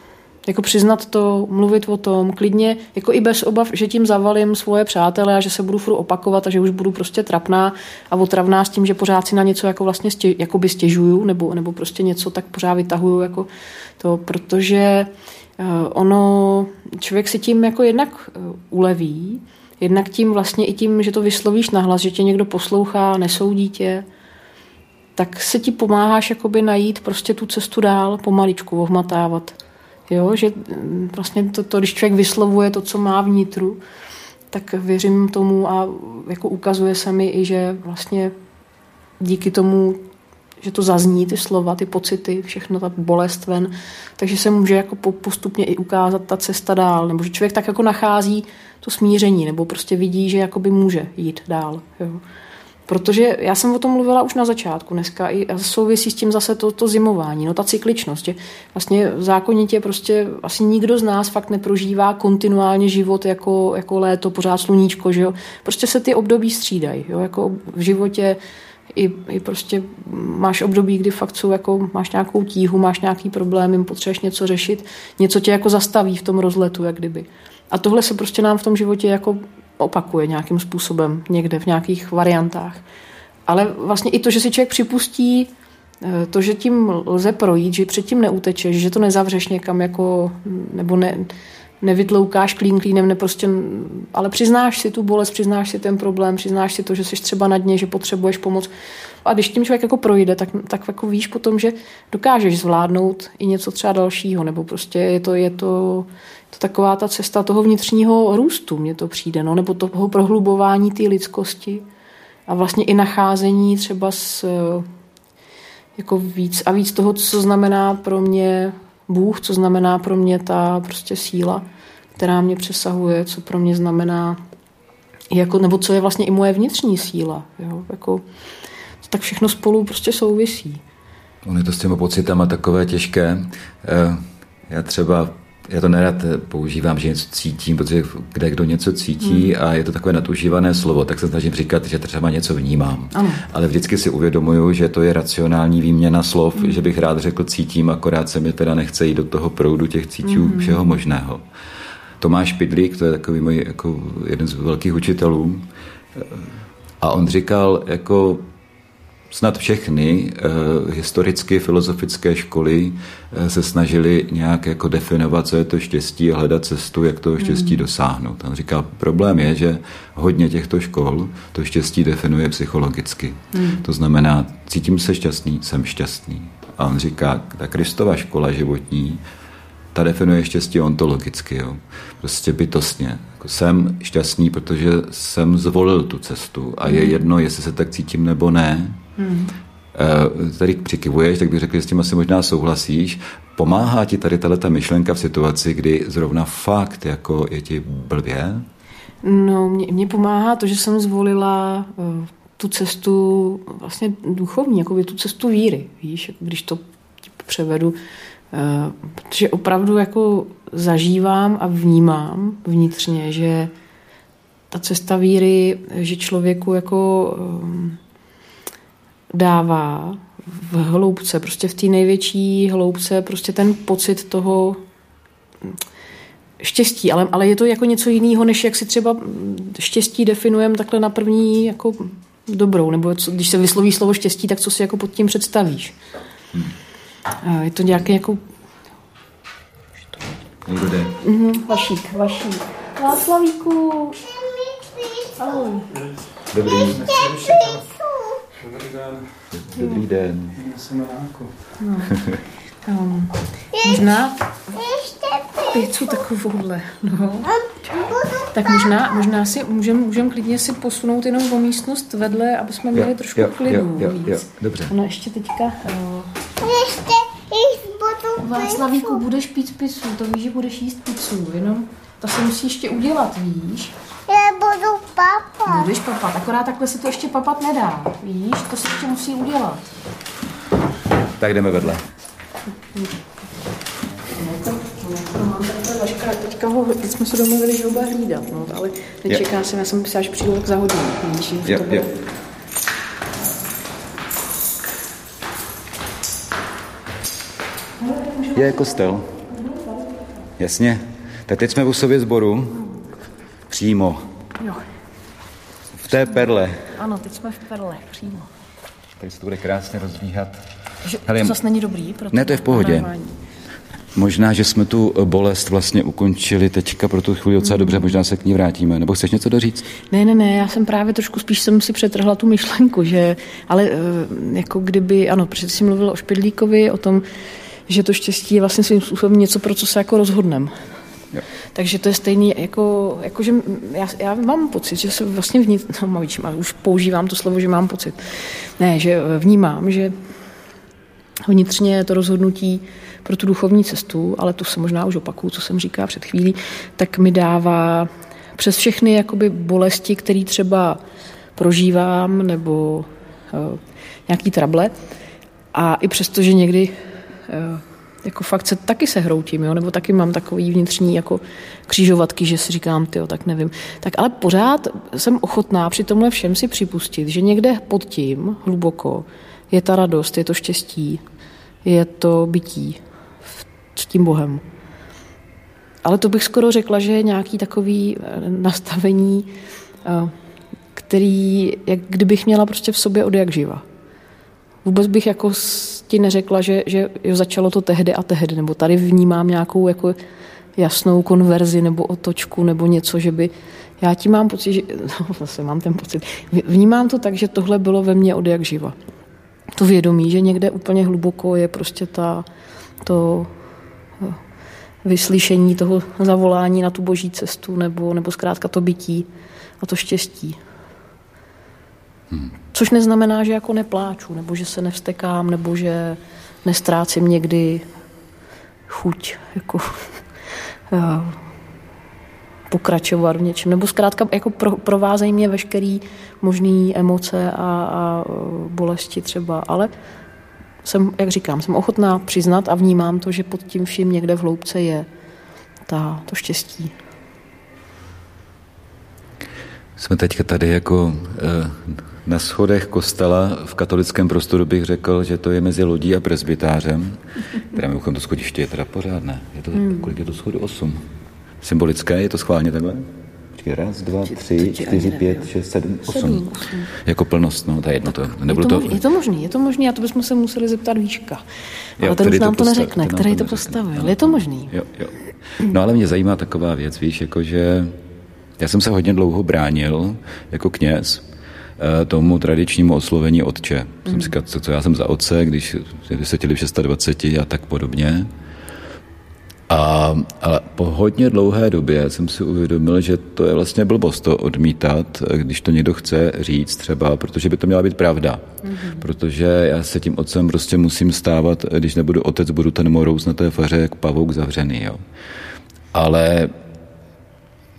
Jako přiznat to, mluvit o tom, klidně, jako i bez obav, že tím zavalím svoje přátele a že se budu furt opakovat a že už budu prostě trapná a otravná s tím, že pořád si na něco jako vlastně jako by stěžuju nebo, nebo prostě něco tak pořád vytahuju jako to, protože ono, člověk si tím jako jednak uh, uleví, jednak tím vlastně i tím, že to vyslovíš nahlas, že tě někdo poslouchá, nesoudí tě, tak se ti pomáháš jakoby najít prostě tu cestu dál, pomaličku ohmatávat. Jo, že mm, vlastně to, to, když člověk vyslovuje to, co má vnitru, tak věřím tomu a jako ukazuje se mi i, že vlastně díky tomu, že to zazní, ty slova, ty pocity, všechno ta bolest ven, takže se může jako postupně i ukázat ta cesta dál, nebo že člověk tak jako nachází to smíření, nebo prostě vidí, že jakoby může jít dál. Jo. Protože já jsem o tom mluvila už na začátku dneska i souvisí s tím zase to, to zimování, no ta cykličnost, že vlastně zákonitě prostě asi nikdo z nás fakt neprožívá kontinuálně život jako, jako léto, pořád sluníčko, že jo. Prostě se ty období střídají, jo, jako v životě i, i prostě máš období, kdy fakt jsou jako, máš nějakou tíhu, máš nějaký problém, potřebuješ něco řešit, něco tě jako zastaví v tom rozletu, jak kdyby. A tohle se prostě nám v tom životě jako opakuje nějakým způsobem někde v nějakých variantách. Ale vlastně i to, že si člověk připustí eh, to, že tím lze projít, že předtím neutečeš, že to nezavřeš někam jako, nebo ne, nevytloukáš klín klínem, ne prostě, ale přiznáš si tu bolest, přiznáš si ten problém, přiznáš si to, že jsi třeba na dně, že potřebuješ pomoc. A když tím člověk jako projde, tak, tak jako víš potom, že dokážeš zvládnout i něco třeba dalšího, nebo prostě je to, je to, to taková ta cesta toho vnitřního růstu, mně to přijde, no, nebo toho prohlubování té lidskosti a vlastně i nacházení třeba s jako víc a víc toho, co znamená pro mě Bůh, co znamená pro mě ta prostě síla, která mě přesahuje, co pro mě znamená, jako, nebo co je vlastně i moje vnitřní síla. Jo? Jako, tak všechno spolu prostě souvisí.
On je to s těma pocitama takové těžké. Eh, já třeba já to nerad používám, že něco cítím, protože kde kdo něco cítí hmm. a je to takové nadužívané slovo, tak se snažím říkat, že třeba něco vnímám. Ano. Ale vždycky si uvědomuju, že to je racionální výměna slov, hmm. že bych rád řekl cítím, akorát se mi teda nechce jít do toho proudu těch cítů hmm. všeho možného. Tomáš Pidlík, to je takový můj jako jeden z velkých učitelů, a on říkal, jako snad všechny uh, historicky filozofické školy uh, se snažili nějak jako definovat, co je to štěstí a hledat cestu, jak toho štěstí mm. dosáhnout. On říká, problém je, že hodně těchto škol to štěstí definuje psychologicky. Mm. To znamená, cítím se šťastný, jsem šťastný. A on říká, ta Kristova škola životní ta definuje štěstí ontologicky, jo. prostě bytostně. Jako jsem šťastný, protože jsem zvolil tu cestu a je hmm. jedno, jestli se tak cítím nebo ne. Hmm. Tady přikivuješ, tak bych řekl, že s tím asi možná souhlasíš. Pomáhá ti tady tato myšlenka v situaci, kdy zrovna fakt jako je ti blbě?
No, mě, mě pomáhá to, že jsem zvolila uh, tu cestu vlastně duchovní, jako tu cestu víry, víš, když to převedu Eh, protože opravdu jako zažívám a vnímám vnitřně, že ta cesta víry, že člověku jako um, dává v hloubce, prostě v té největší hloubce, prostě ten pocit toho štěstí, ale, ale je to jako něco jiného, než jak si třeba štěstí definujeme takhle na první jako dobrou, nebo co, když se vysloví slovo štěstí, tak co si jako pod tím představíš. Hmm. Je to nějaký jako...
Někdo jde.
Mhm, vašík, vašík. Václavíku. Ahoj.
Dobrý.
Dobrý den.
Dobrý den.
Jsem na
No. Um, možná pizzu takovouhle, no. Tak možná, možná si můžeme můžem klidně si posunout jenom o místnost vedle, aby jsme měli
Jo,
trošku
jo,
klidu
jo, jo, jo, dobře.
Ono ještě teďka... Uh,
Ještě jich budu
Václavíku, budeš pít pizzu, to víš, že budeš jíst pizzu, jenom to se musí ještě udělat, víš?
Já budu papa.
Budeš papat, akorát takhle se to ještě papat nedá, víš? To se ještě musí udělat.
Tak jdeme vedle.
Teďka ho, teď jsme se domluvili, že ho bude hlídat, no, ale nečeká se, já jsem myslela, že přijdu tak za hodinu, víš, to
jo. Je kostel. Jasně. Tak teď jsme u sobě sboru. Přímo. Té perle.
ano, teď jsme v Perle, přímo.
Tady se to bude krásně rozvíhat.
Že
Hele,
to zase není dobrý pro
Ne, to je v pohodě.
nadávání.
Možná, že jsme tu bolest vlastně ukončili teďka pro tu chvíli docela dobře, možná se k ní vrátíme. Nebo chceš něco doříct?
Ne, ne, ne, já jsem právě trošku spíš jsem si přetrhla tu myšlenku, že, ale eh, jako kdyby, ano, protože jsi mluvil o Špidlíkovi, o tom, že to štěstí je vlastně svým způsobem něco, pro co se jako rozhodneme.
Jo.
Takže to je stejný, jako, jako že já, já mám pocit, že se vlastně vnitř, no, mavič, už používám to slovo, že mám pocit. Ne, že eh, vnímám, že vnitřně je to rozhodnutí pro tu duchovní cestu, ale to se možná už opakuju, co jsem říkala před chvílí, tak mi dává přes všechny jakoby bolesti, které třeba prožívám, nebo uh, nějaký trable, a i přesto, že někdy uh, jako fakt se taky se hroutím, jo? nebo taky mám takový vnitřní jako křížovatky, že si říkám, tyjo, tak nevím. Tak ale pořád jsem ochotná při tomhle všem si připustit, že někde pod tím, hluboko, je ta radost, je to štěstí, je to bytí s tím Bohem. Ale to bych skoro řekla, že je nějaký takový eh, nastavení, eh, který, jak kdybych měla prostě v sobě od jak živa. Vůbec bych jako ti neřekla, že, že jo, začalo to tehdy a tehdy, nebo tady vnímám nějakou jako jasnou konverzi nebo otočku nebo něco, že by... Já ti mám pocit, že... No, zase mám ten pocit. Vnímám to tak, že tohle bylo ve mně od jak živa. To vědomí, že někde úplně hluboko je prostě ta, to eh, vyslyšení toho zavolání na tu boží cestu nebo, nebo zkrátka to bytí a to štěstí. Což neznamená, že jako nepláču, nebo že se nevstekám, nebo že nestrácím někdy chuť jako eh, pokračovat v něčem. Nebo zkrátka jako pro, provázejí mě veškerý možný emoce a, a eh, bolesti třeba, ale jsem, jak říkám, jsem ochotná přiznat a vnímám to, že pod tím vším někde v hloubce je ta, to štěstí.
Jsme teďka tady jako eh, na schodech kostela v katolickém prostoru bych řekl, že to je mezi lodí a presbytářem. Teda mimochodem to schodiště je teda pořádné. Je to, hmm. Kolik je to schodu? Osm. Symbolické, je to schválně takhle? Počkej, raz, dva, tři, čtyři, pět, šest, sedm, osm. Jako plnost, no, je jedno to.
Je to,
to,
možný, je to možný, je to možný, a to bychom se museli zeptat Víška. Ale
Jo,
ten
který
už nám to
postav-
neřekne,
nám
který
to
postavil. Je to možný?
Jo, jo. No ale mě zajímá taková věc, víš, jako že já jsem se hodně dlouho bránil jako kněz tomu tradičnímu oslovení otče. Jsem si říkal, co, co já jsem za otce, když vysvětlili v 26 a tak podobně. A, ale po hodně dlouhé době jsem si uvědomil, že to je vlastně blbost to odmítat, když to někdo chce říct třeba, protože by to měla být pravda. Mm-hmm. Protože já se tím otcem prostě musím stávat, když nebudu otec, budu ten morous na té faře jak pavouk zavřený. Jo. Ale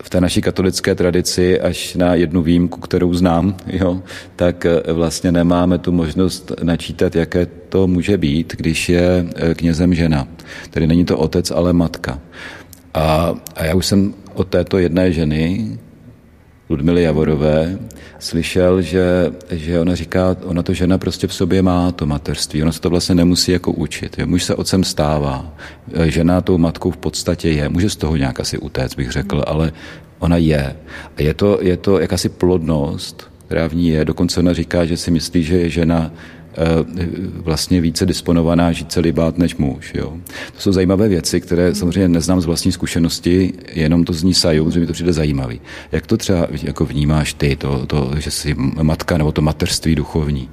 v té naší katolické tradici, až na jednu výjimku, kterou znám, jo, tak eh, vlastně nemáme tu možnost načítat, jaké to může být, když je eh, knězem žena. Tedy není to otec, ale matka. A, a já už jsem od této jedné ženy Ludmily Javorové slyšel, že, že ona říká, ona to žena prostě v sobě má, to mateřství, ona se to vlastně nemusí jako učit. Jo. Muž se otcem stává, žena tou matkou v podstatě je, může z toho nějak asi utéct, bych řekl, ale ona je. A je to, je to jakási plodnost, která v ní je. Dokonce ona říká, že si myslí, že je žena vlastně více disponovaná žít celibát než muž. Jo. To jsou zajímavé věci, které samozřejmě neznám z vlastní zkušenosti, jenom to zní saju, že mi to přijde zajímavý. Jak to třeba jako vnímáš ty, to, to, že jsi matka nebo to mateřství duchovní?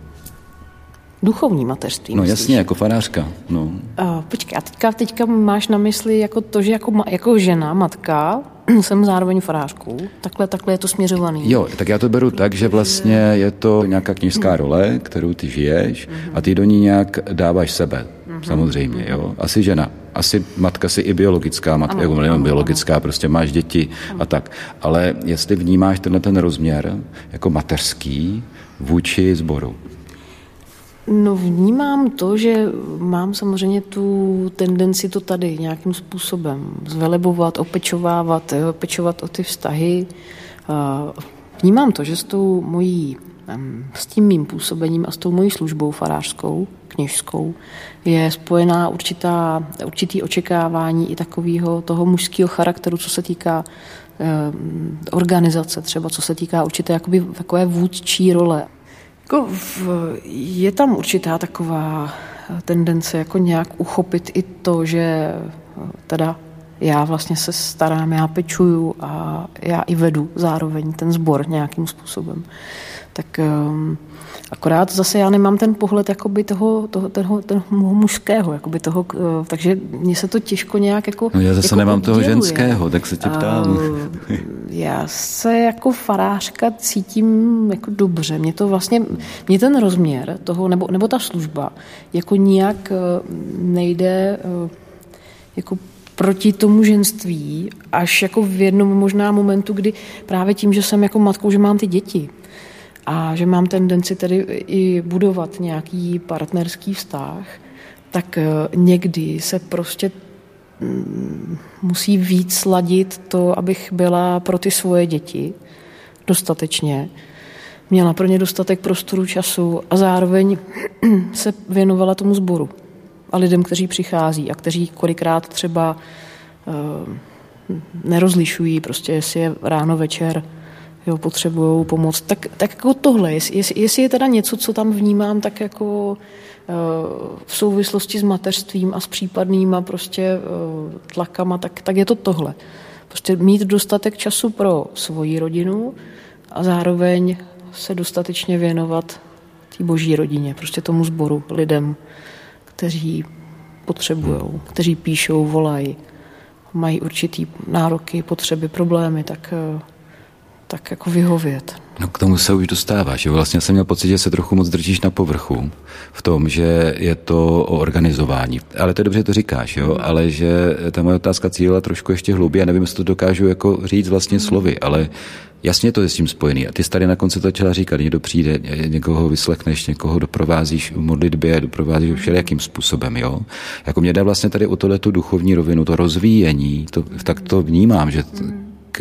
Duchovní mateřství.
No myslíš? jasně, jako farářka. No. Uh,
počkej, a teďka, teďka máš na mysli jako to, že jako, jako žena, matka, jsem zároveň farářkou. Takhle, takhle je to směřovaný.
Jo, tak já to beru tak, že vlastně je to nějaká kněžská hmm. role, kterou ty žiješ a ty do ní nějak dáváš sebe. Hmm. Samozřejmě, jo. Asi žena. Asi matka si i biologická, matka, ano, jako ano, biologická, ano. prostě máš děti ano. a tak. Ale jestli vnímáš tenhle ten rozměr jako mateřský vůči sboru.
No vnímám to, že mám samozřejmě tu tendenci to tady nějakým způsobem zvelebovat, opečovávat, opečovat o ty vztahy. Vnímám to, že s tou mojí, s tím mým působením a s tou mojí službou farářskou, kněžskou, je spojená určitá, určitý očekávání i takového toho mužského charakteru, co se týká organizace, třeba co se týká určité jakoby, takové vůdčí role. Jako je tam určitá taková tendence jako nějak uchopit i to, že teda já vlastně se starám, já pečuju a já i vedu zároveň ten sbor nějakým způsobem. Tak um, Akorát zase já nemám ten pohled jakoby toho, toho, toho, toho mužského, jakoby toho, eh, takže mně se to těžko nějak jako
No já zase jako nemám odděluje. toho ženského, tak se tě ptám.
A, já se jako farářka cítím jako dobře. Mě to vlastně, mě ten rozměr toho, nebo, nebo ta služba, jako nijak eh, nejde eh, jako proti tomu ženství, až jako v jednom možná momentu, kdy právě tím, že jsem jako matkou, že mám ty děti, a že mám tendenci tedy i budovat nějaký partnerský vztah, tak eh, někdy se prostě mm, musí víc sladit to, abych byla pro ty svoje děti dostatečně, měla pro ně dostatek prostoru, času a zároveň se věnovala tomu sboru a lidem, kteří přichází a kteří kolikrát třeba uh, nerozlišují, prostě jestli je ráno, večer, jo, potřebují pomoc. Tak, tak jako tohle, jestli, jestli je teda něco, co tam vnímám, tak jako eh, v souvislosti s mateřstvím a s případnýma prostě eh, tlakama, tak, tak je to tohle. Prostě mít dostatek času pro svoji rodinu a zároveň se dostatečně věnovat té boží rodině, prostě tomu sboru, lidem, kteří potřebují, kteří píšou, volají, mají určitý nároky, potřeby, problémy, tak eh, tak jako vyhovět.
No k tomu se už dostáváš. Že vlastně jsem měl pocit, že se trochu moc držíš na povrchu v tom, že je to o organizování. Ale to je dobře, to říkáš, jo? ale že ta moje otázka cílila trošku ještě hlubě. nevím, jestli to dokážu jako říct vlastně slovy, ale jasně to je s tím spojený. A ty jsi tady na konci začala říkat, někdo přijde, někoho vyslechneš, někoho doprovázíš v modlitbě, doprovázíš všelijakým způsobem, jo. Jako mě jde vlastně tady o tohle tu duchovní rovinu, to rozvíjení, to, tak to vnímám, že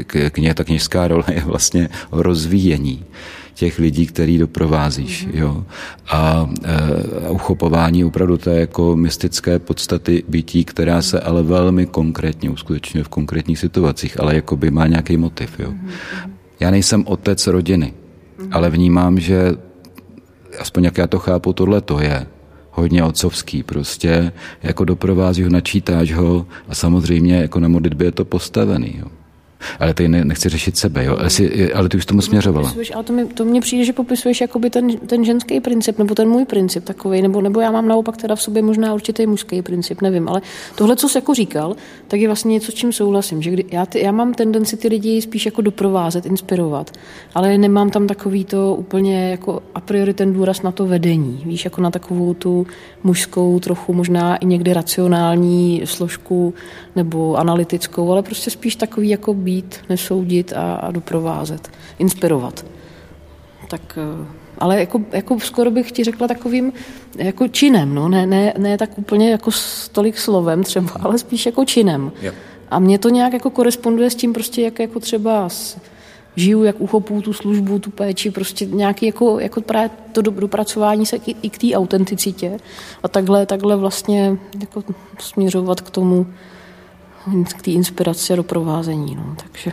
kně, ta kněžská role je vlastně o rozvíjení těch lidí, který doprovázíš. Mm-hmm. Jo? A, e, a uchopování opravdu té jako mystické podstaty bytí, která se ale velmi konkrétně uskutečňuje v konkrétních situacích, ale jako by má nějaký motiv. Jo? Mm-hmm. Já nejsem otec rodiny, mm-hmm. ale vnímám, že aspoň jak já to chápu, tohle to je hodně otcovský. Prostě jako doprovází ho, načítáš ho a samozřejmě jako na modlitbě je to postavený. Jo. Ale ty ne, nechci řešit sebe, jo? Ale, si, ale ty už tomu směřovala.
Ale to, mi, to mně přijde, že popisuješ jakoby ten, ten ženský princip, nebo ten můj princip takový, nebo, nebo já mám naopak teda v sobě možná určitý mužský princip, nevím. Ale tohle, co jsi jako říkal, tak je vlastně něco, s čím souhlasím. Že kdy, já, ty, já mám tendenci ty lidi spíš jako doprovázet, inspirovat, ale nemám tam takový to úplně jako a priori ten důraz na to vedení. Víš, jako na takovou tu mužskou, trochu možná i někdy racionální složku nebo analytickou, ale prostě spíš takový jako být, nesoudit a, a doprovázet, inspirovat. Tak, eh, ale jako, jako skoro bych ti řekla takovým jako činem, no, ne, ne, ne tak úplně jako tolik slovem třeba, ale spíš jako činem. Yep. A mně to nějak jako koresponduje s tím prostě, jak jako třeba s, žiju, jak uchopů tu službu, tu péči, prostě nějaký jako, jako právě to dopracování se i k té autenticitě a takhle, takhle vlastně jako směřovat k tomu, k té inspiraci a doprovázení. No. Takže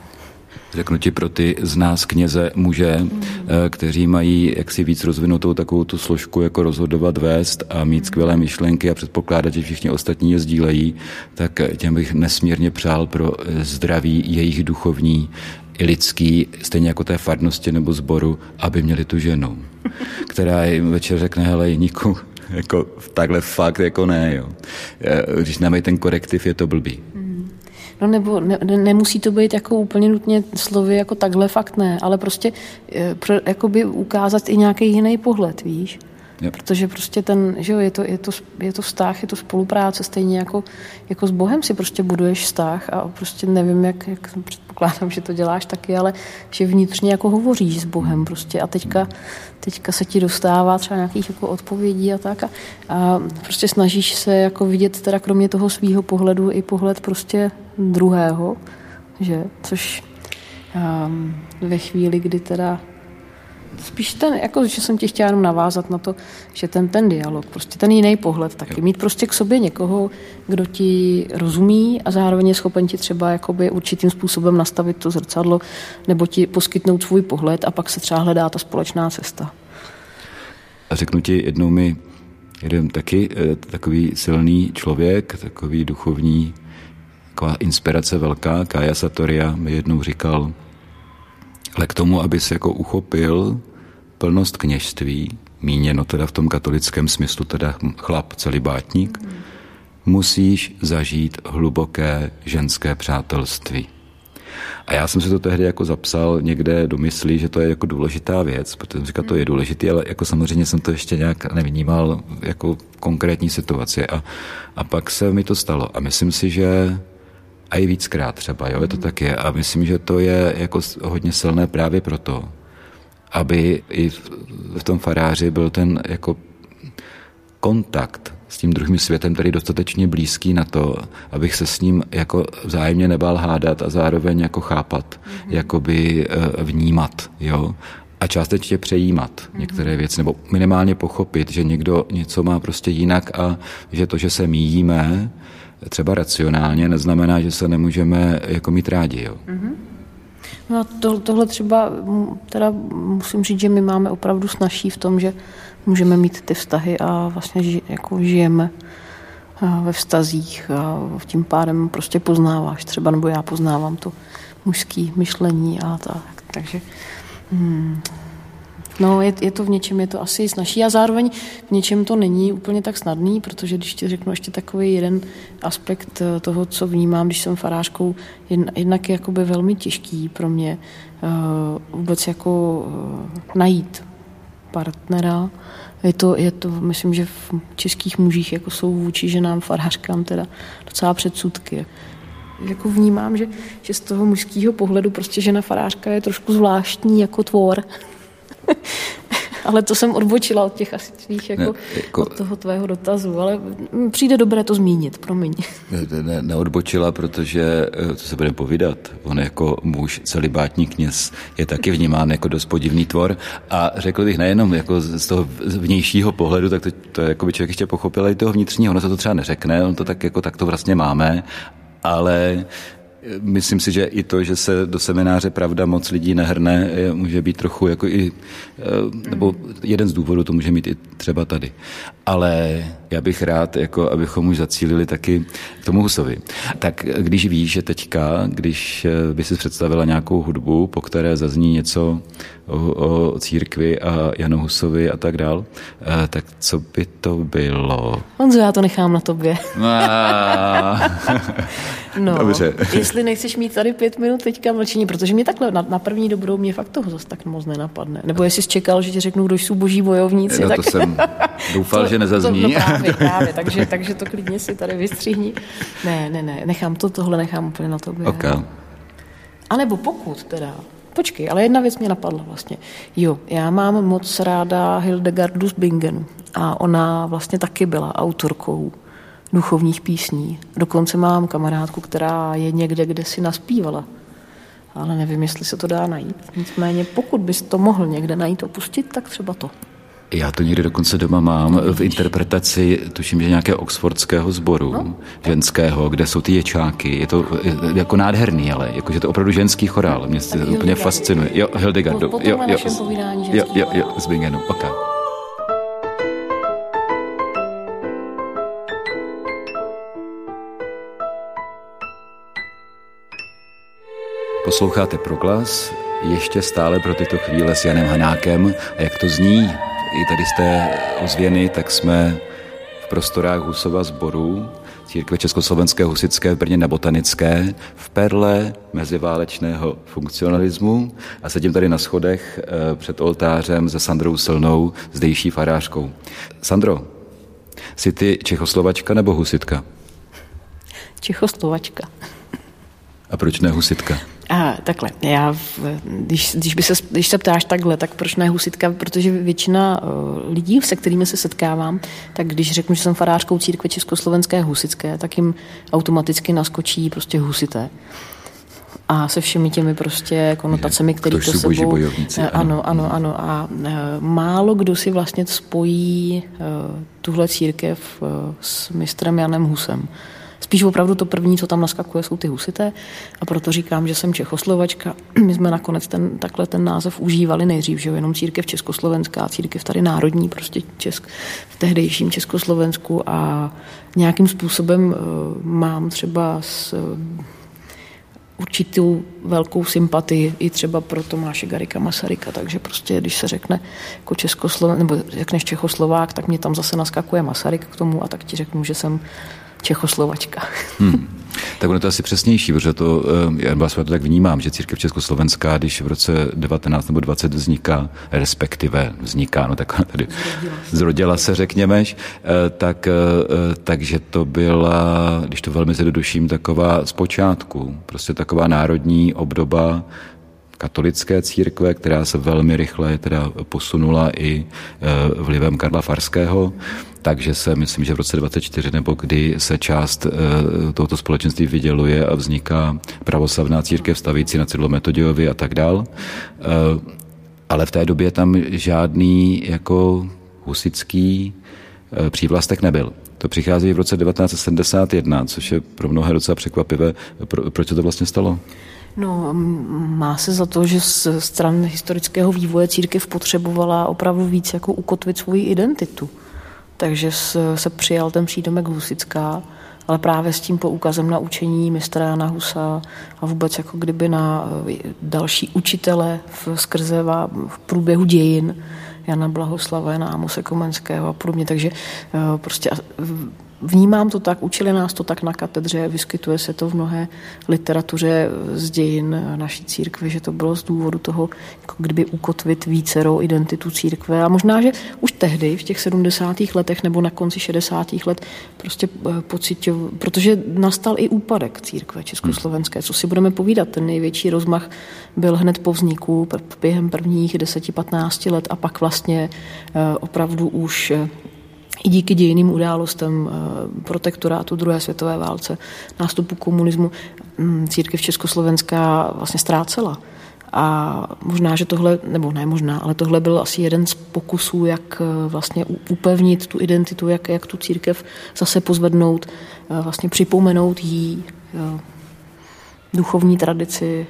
řeknu ti pro ty z nás kněze muže, mm. kteří mají jaksi víc rozvinutou takovou tu složku jako rozhodovat, vést a mít skvělé myšlenky a předpokládat, že všichni ostatní je sdílejí, tak těm bych nesmírně přál pro eh, zdraví jejich duchovní i lidský, stejně jako té farnosti nebo sboru, aby měli tu ženu, která jim večer řekne, hele, Jiníku, jako takhle fakt jako ne, jo. Eh, když nemají ten korektiv, je to blbý.
No nebo ne, nemusí to být jako úplně nutně slovy jako takhle, fakt ne, ale prostě eh, pro, jakoby ukázat i nějaký jiný pohled, víš? Yep. Protože prostě ten, že jo, je to, je, to, je to vztah, je to spolupráce, stejně jako, jako s Bohem si prostě buduješ vztah a prostě nevím, jak, jak předpokládám, že to děláš taky, ale že vnitřně jako hovoříš s Bohem prostě a teďka, teďka se ti dostává třeba nějakých jako odpovědí a tak a, a prostě snažíš se jako vidět teda kromě toho svého pohledu i pohled prostě druhého, že, což um, ve chvíli, kdy teda spíš ten, jako, že jsem tě chtěla jenom navázat na to, že ten, ten dialog, prostě ten jiný pohled taky. Mít prostě k sobě někoho, kdo ti rozumí a zároveň je schopen ti třeba jakoby určitým způsobem nastavit to zrcadlo nebo ti poskytnout svůj pohled a pak se třeba hledá ta společná cesta.
A řeknu ti, jednou mi jeden taky eh, takový silný člověk, takový duchovní, taková inspirace velká, Kaja Satoria mi jednou říkal, ale k tomu, aby se jako uchopil plnost kněžství, míněno teda v tom katolickém smyslu, teda chlap, celibátník, mm. musíš zažít hluboké ženské přátelství. A já jsem si to tehdy jako zapsal někde do myslí, že to je jako důležitá věc, protože jsem říkal, to je důležitý, ale jako samozřejmě jsem to ještě nějak nevnímal jako konkrétní situaci. A, a pak se mi to stalo. A myslím si, že a i víckrát třeba, jo, je to tak je. A myslím, že to je jako hodně silné právě proto, aby i v tom faráři byl ten jako kontakt s tím druhým světem, který dostatečně blízký na to, abych se s ním jako vzájemně nebál hádat a zároveň jako chápat, mm-hmm. jakoby eh, vnímat, jo a částečně přejímat mm-hmm. některé věci, nebo minimálně pochopit, že někdo něco má prostě jinak a že to, že se míjíme, třeba racionálně, neznamená, že se nemůžeme jako mít rádi. Jo? Mm-hmm.
No to, tohle třeba, teda musím říct, že my máme opravdu snažší v tom, že můžeme mít ty vztahy a vlastně ži, jako žijeme ve vztazích a tím pádem prostě poznáváš třeba, nebo já poznávám to mužské myšlení a tak. Takže hmm, No, je, je to v něčem, je to asi snažší a zároveň v něčem to není úplně tak snadný, protože když ti řeknu ještě takový jeden aspekt eh, toho, co vnímám, když jsem farářkou, jednak je jakoby velmi těžký pro mě uh, vůbec jako uh, najít partnera. Je to, je to, myslím, že v českých mužích jako jsou vůči ženám farářkám teda docela předsudky jako vnímám, že, že z toho mužského pohledu prostě žena farářka je trošku zvláštní jako tvor. ale to jsem odbočila od těch asi tvých, jako, ne, jako, od toho tvého dotazu, ale přijde dobré to zmínit, promiň.
Ne, ne, neodbočila, protože, eh, co se budeme povídat, on jako muž, celibátní kněz, je taky vnímán jako dost podivný tvor. A řekl bych nejenom jako z toho vnějšího pohledu, tak to, to jako by člověk ještě pochopil i toho vnitřního, ono se to třeba neřekne, on to tak jako tak to vlastně máme, ale Myslím si, že i to, že se do semináře pravda moc lidí nehrne, může být trochu jako i, eh, nebo jeden z důvodů to může mít i třeba tady. Ale já bych rád, jako abychom už zacílili taky k tomu Husovi. Tak když víš, že teďka, když eh, by si představila nějakou hudbu, po které zazní něco o, o církvi a Janu Husovi a tak dál, eh, tak co by to bylo?
Honzo, já to nechám na tobě. no,
Dobře.
Jestli nechceš mít tady pět minut teďka mlčení, protože mě takhle na, na první dobrou mě fakt toho zase tak moc nenapadne. Nebo jestli jsi čekal, že ti řeknu, kdo jsou boží bojovníci.
No,
tak...
to jsem doufal,
to,
že nezazní.
To, no právě, právě, takže, takže to klidně si tady vystřihni. Ne, ne, ne, nechám to, tohle nechám úplně na tobě.
Okay.
A nebo pokud teda, počkej, ale jedna věc mě napadla vlastně. Jo, já mám moc ráda Hildegardu z Bingenu a ona vlastně taky byla autorkou duchovních písní. Dokonce mám kamarádku, která je někde, kde si naspívala ale nevím, jestli se to dá najít. Nicméně, pokud bys to mohl někde najít, opustit, tak třeba to.
Já to někdy dokonce doma mám v interpretaci, tuším, že nějakého oxfordského sboru no. ženského, kde jsou ty ječáky. Je to jako nádherný, ale jakože to opravdu ženský chorál. Mě to úplně fascinuje. Jo, Hildegardu.
Po,
jo,
jo,
jo, jo, jo, z Bingenu. Okay. Posloucháte Proglas, ještě stále pro tyto chvíle s Janem Hanákem. A jak to zní, i tady té ozvěny, tak jsme v prostorách Husova sboru církve Československé husické v Brně na Botanické, v perle meziválečného funkcionalismu a sedím tady na schodech eh, před oltářem se Sandrou Silnou, zdejší farářkou. Sandro, jsi ty Čechoslovačka nebo husitka?
Čechoslovačka.
A proč ne husitka?
A takhle, já, když, když, by se, když se ptáš takhle, tak proč ne husitka? Protože většina uh, lidí, se kterými se setkávám, tak když řeknu, že jsem farářkou církve Československé husické, tak jim automaticky naskočí prostě husité. A se všemi těmi prostě konotacemi, které to sebou...
Bojovníci,
ano. ano, ano, ano. A uh, málo kdo si vlastně spojí uh, tuhle církev s mistrem Janem Husem. Spíš opravdu to první, co tam naskakuje, jsou ty husité. A proto říkám, že jsem Čechoslovačka. My jsme nakonec ten, takhle ten název užívali nejdřív, že jo, jenom církev Československá, církev tady národní, prostě Česk, v tehdejším Československu. A nějakým způsobem uh, mám třeba s uh, určitou velkou sympatii i třeba pro Tomáše Garika Masaryka, takže prostě když se řekne jako Českosloven, nebo řekneš Čechoslovák, tak mě tam zase naskakuje Masaryk k tomu a tak ti řeknu, že jsem Čechoslovačka. Hmm.
Tak ono to asi přesnější, protože to, eh, já vás to tak vnímám, že církev Československá, když v roce 19 nebo 20 vzniká, respektive vzniká, no tak tady zrodila se, zrodila se řekněme, eh, tak, eh, takže to byla, když to velmi zjednoduším, taková zpočátku, prostě taková národní obdoba katolické církve, která se velmi rychle teda posunula i vlivem Karla Farského takže se myslím, že v roce 24 nebo kdy se část eh, tohoto společenství vyděluje a vzniká pravoslavná církev stavící na Cydlo Metodiovi a tak dál. Eh, ale v té době tam žádný jako husický eh, přívlastek nebyl. To přichází v roce 1971, což je pro mnohé docela překvapivé. Pro, proč to vlastně stalo?
No, má se za to, že z stran historického vývoje církev potřebovala opravdu víc jako ukotvit svoji identitu takže se přijal ten přídomek Husická, ale právě s tím poukazem na učení mistra Jana Husa a vůbec jako kdyby na eh, další učitele v, skrze v průběhu dějin Jana Blahoslava, Jana Amose Komenského a podobně. Takže eh, prostě Vnímám to tak, učili nás to tak na katedře, vyskytuje se to v mnohé literatuře z dějin naší církve, že to bylo z důvodu toho, jako kdyby ukotvit vícerou identitu církve. A možná, že už tehdy, v těch 70. letech nebo na konci 60. let, prostě eh, pocitil, protože nastal i úpadek církve československé. Co si budeme povídat, ten největší rozmach byl hned po vzniku během prvních 10-15 let a pak vlastně eh, opravdu už eh, i díky dějiným událostem eh, protektorátu druhé světové válce, nástupu komunismu, mm, církev Československá vlastně ztrácela. A možná, že tohle, nebo ne možná, ale tohle byl asi jeden z pokusů, jak eh, vlastně upevnit tu identitu, jak, jak tu církev zase pozvednout, eh, vlastně připomenout jí duchovní tradici,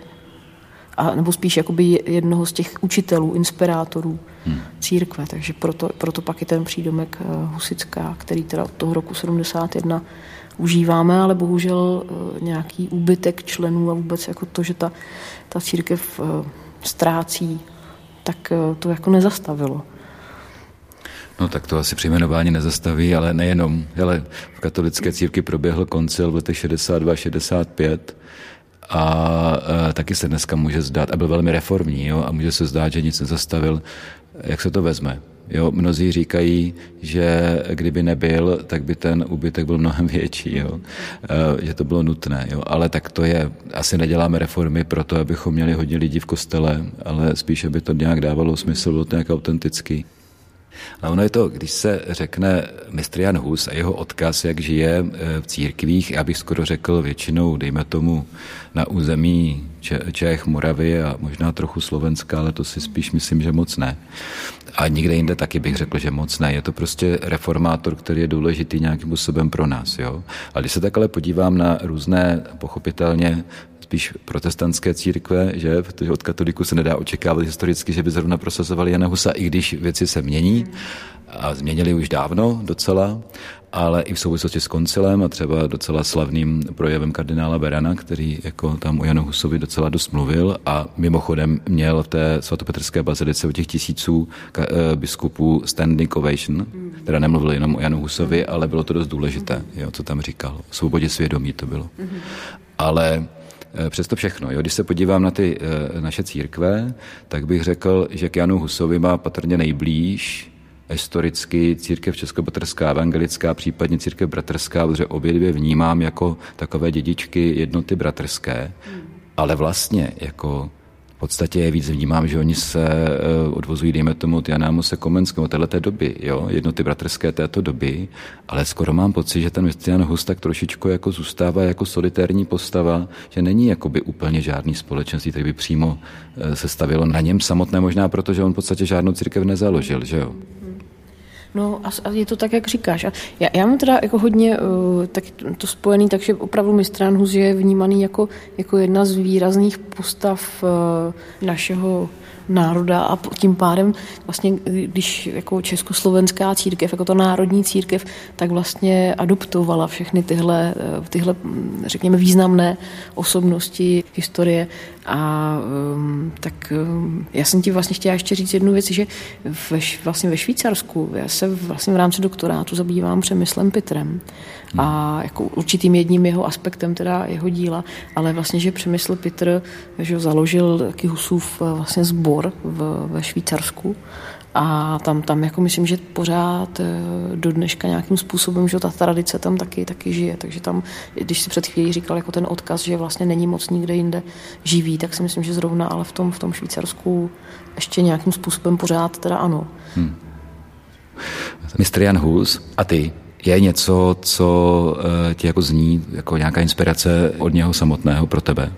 a, nebo spíš jakoby jednoho z těch učitelů, inspirátorů hmm. církve. Takže proto, proto pak je ten přídomek eh, Husická, který teda od toho roku 71 užíváme, ale bohužel eh, nějaký úbytek členů a vůbec jako to, že ta, ta církev eh, ztrácí, tak to jako nezastavilo.
No tak to asi při jmenování nezastaví, ale nejenom. Hele, v katolické církvi proběhl koncil v letech 62-65 a e, taky se dneska může zdát, a byl velmi reformní, jo, a může se zdát, že nic nezastavil, jak se to vezme. Jo, mnozí říkají, že kdyby nebyl, tak by ten úbytek byl mnohem větší, jo? E, že to bylo nutné. Jo? Ale tak to je, asi neděláme reformy proto, abychom měli hodně lidí v kostele, ale spíše by to nějak dávalo smysl, bylo to nějak autentický. A ono je to, když se řekne mistr Jan Hus a jeho odkaz, jak žije eh, v církvích, já bych skoro řekl většinou, dejme tomu, na území Čech, Moravy a možná trochu Slovenska, ale to si spíš myslím, že moc ne. A nikde jinde taky bych řekl, že moc ne. Je to prostě reformátor, který je důležitý nějakým způsobem pro nás. Jo? A když se tak ale podívám na různé, pochopitelně, spíš protestantské církve, že? protože od katoliku se nedá očekávat historicky, že by zrovna prosazovali Jana Husa, i když věci se mění a změnili už dávno docela, ale i v souvislosti s koncilem a třeba docela slavným projevem kardinála Berana, který jako tam o Janu Husovi docela dost mluvil a mimochodem měl v té svatopetrské bazilice u těch tisíců eh, biskupů standing ovation, teda nemluvil jenom o Janu Husovi, ale bylo to dost důležité, jo, co tam říkal. O svobodě svědomí to bylo. Ale eh, Přesto všechno, jo, když se podívám na ty e, naše církve, tak bych řekl, že k Janu Husovi má patrně nejblíž historicky církev českobratrská, evangelická, případně církev bratrská, protože obě dvě vnímám jako takové dědičky jednoty bratrské, ale vlastně jako podstatě je víc vnímám, že oni se eh, odvozují, dejme tomu, od Jana Mose Komenského této doby, jo, jednoty bratrské této doby, ale skoro mám pocit, že ten Jan Hus tak trošičku jako zůstává jako solitérní postava, že není jakoby úplně žádný společenství, který by přímo eh, se stavilo na něm samotné, možná protože on v podstatě žádnou církev nezaložil, že jo.
No a, je to tak, jak říkáš. A já, já mám teda jako hodně uh, tak to spojený, takže opravdu mistrán Hus je vnímaný jako, jako jedna z výrazných postav uh, našeho národa a tím pádem vlastně, když jako československá církev, jako to národní církev, tak vlastně adoptovala všechny tyhle, eh, tyhle řekněme, významné osobnosti historie. A um, tak um, já jsem ti vlastně chtěla ještě říct jednu věc, že ve, vlastně ve Švýcarsku já se vlastně v rámci doktorátu zabývám přemyslem Pitrem a jako určitým jedním jeho aspektem teda jeho díla, ale vlastně, že Přemysl Petr že založil taky Husův eh, vlastně sbor v, ve Švýcarsku a tam, tam jako myslím, že pořád eh, do dneška nějakým způsobem, že ta tradice tam taky, taky žije. Takže tam, když si před chvílí říkal jako ten odkaz, že vlastně není moc nikde jinde živý, tak si myslím, že zrovna ale v tom, v tom Švýcarsku ještě nějakým způsobem pořád teda ano. Hmm.
Mistr Jan Hus a ty, je něco, co eh, ti jako zní jako nějaká inspirace od něho samotného pro tebe?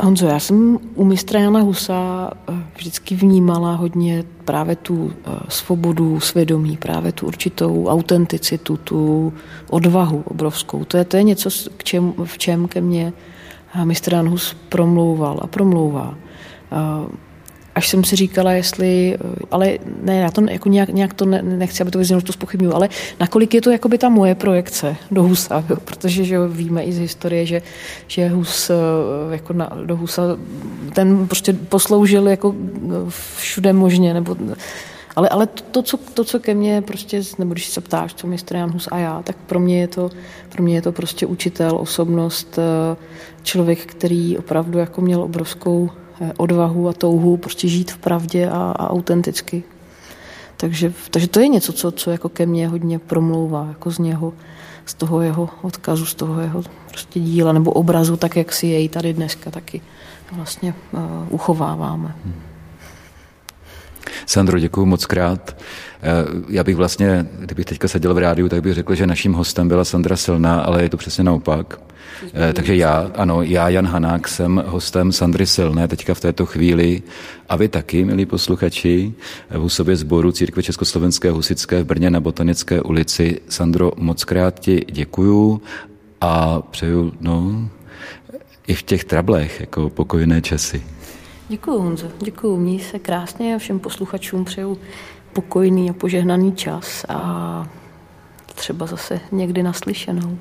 Honzo, já jsem u mistra Jana Husa eh, vždycky vnímala hodně právě tu eh, svobodu svědomí, právě tu určitou autenticitu, tu odvahu obrovskou. To je, to je něco, k čem, v čem ke mně mistr Jan Hus promlouval a promlouvá až jsem si říkala, jestli, ale ne, já to jako nějak, nějak to ne, nechci, aby to vyznělo, to spochybnuju, ale nakolik je to jakoby ta moje projekce do Husa, jo? protože že víme i z historie, že, že Hus eh, jako na, do Husa, ten prostě posloužil jako všude možně, nebo ale, ale to, co, to, co ke mně prostě, nebo když se ptáš, co mistr Jan Hus a já, tak pro mě je to, pro mě je to prostě učitel, osobnost, eh, člověk, který opravdu jako měl obrovskou Eh, odvahu a touhu prostě žít v pravdě a, a autenticky. Takže, takže to je něco, co, co jako ke mně hodně promlouvá, jako z něho, z toho jeho odkazu, z toho jeho prostě díla nebo obrazu, tak jak si jej tady dneska taky vlastně uh, uchováváme. Hmm.
Sandro, děkuji moc krát. Eh, já bych vlastně, kdybych teďka seděl v rádiu, tak bych řekl, že naším hostem byla Sandra Silná, ale je to přesně naopak. Eh, takže já, ano, já, Jan Hanák, jsem hostem Sandry Silné teďka v této chvíli a vy taky, milí posluchači, v Husobě sboru Církve Československé Husické v Brně na Botanické ulici. Sandro, moc krát ti děkuju a přeju, no, i v těch trablech, jako pokojné časy.
Děkuji, Honzo, děkuji. Měj se krásně a všem posluchačům přeju pokojný a požehnaný čas a třeba zase někdy naslyšenou.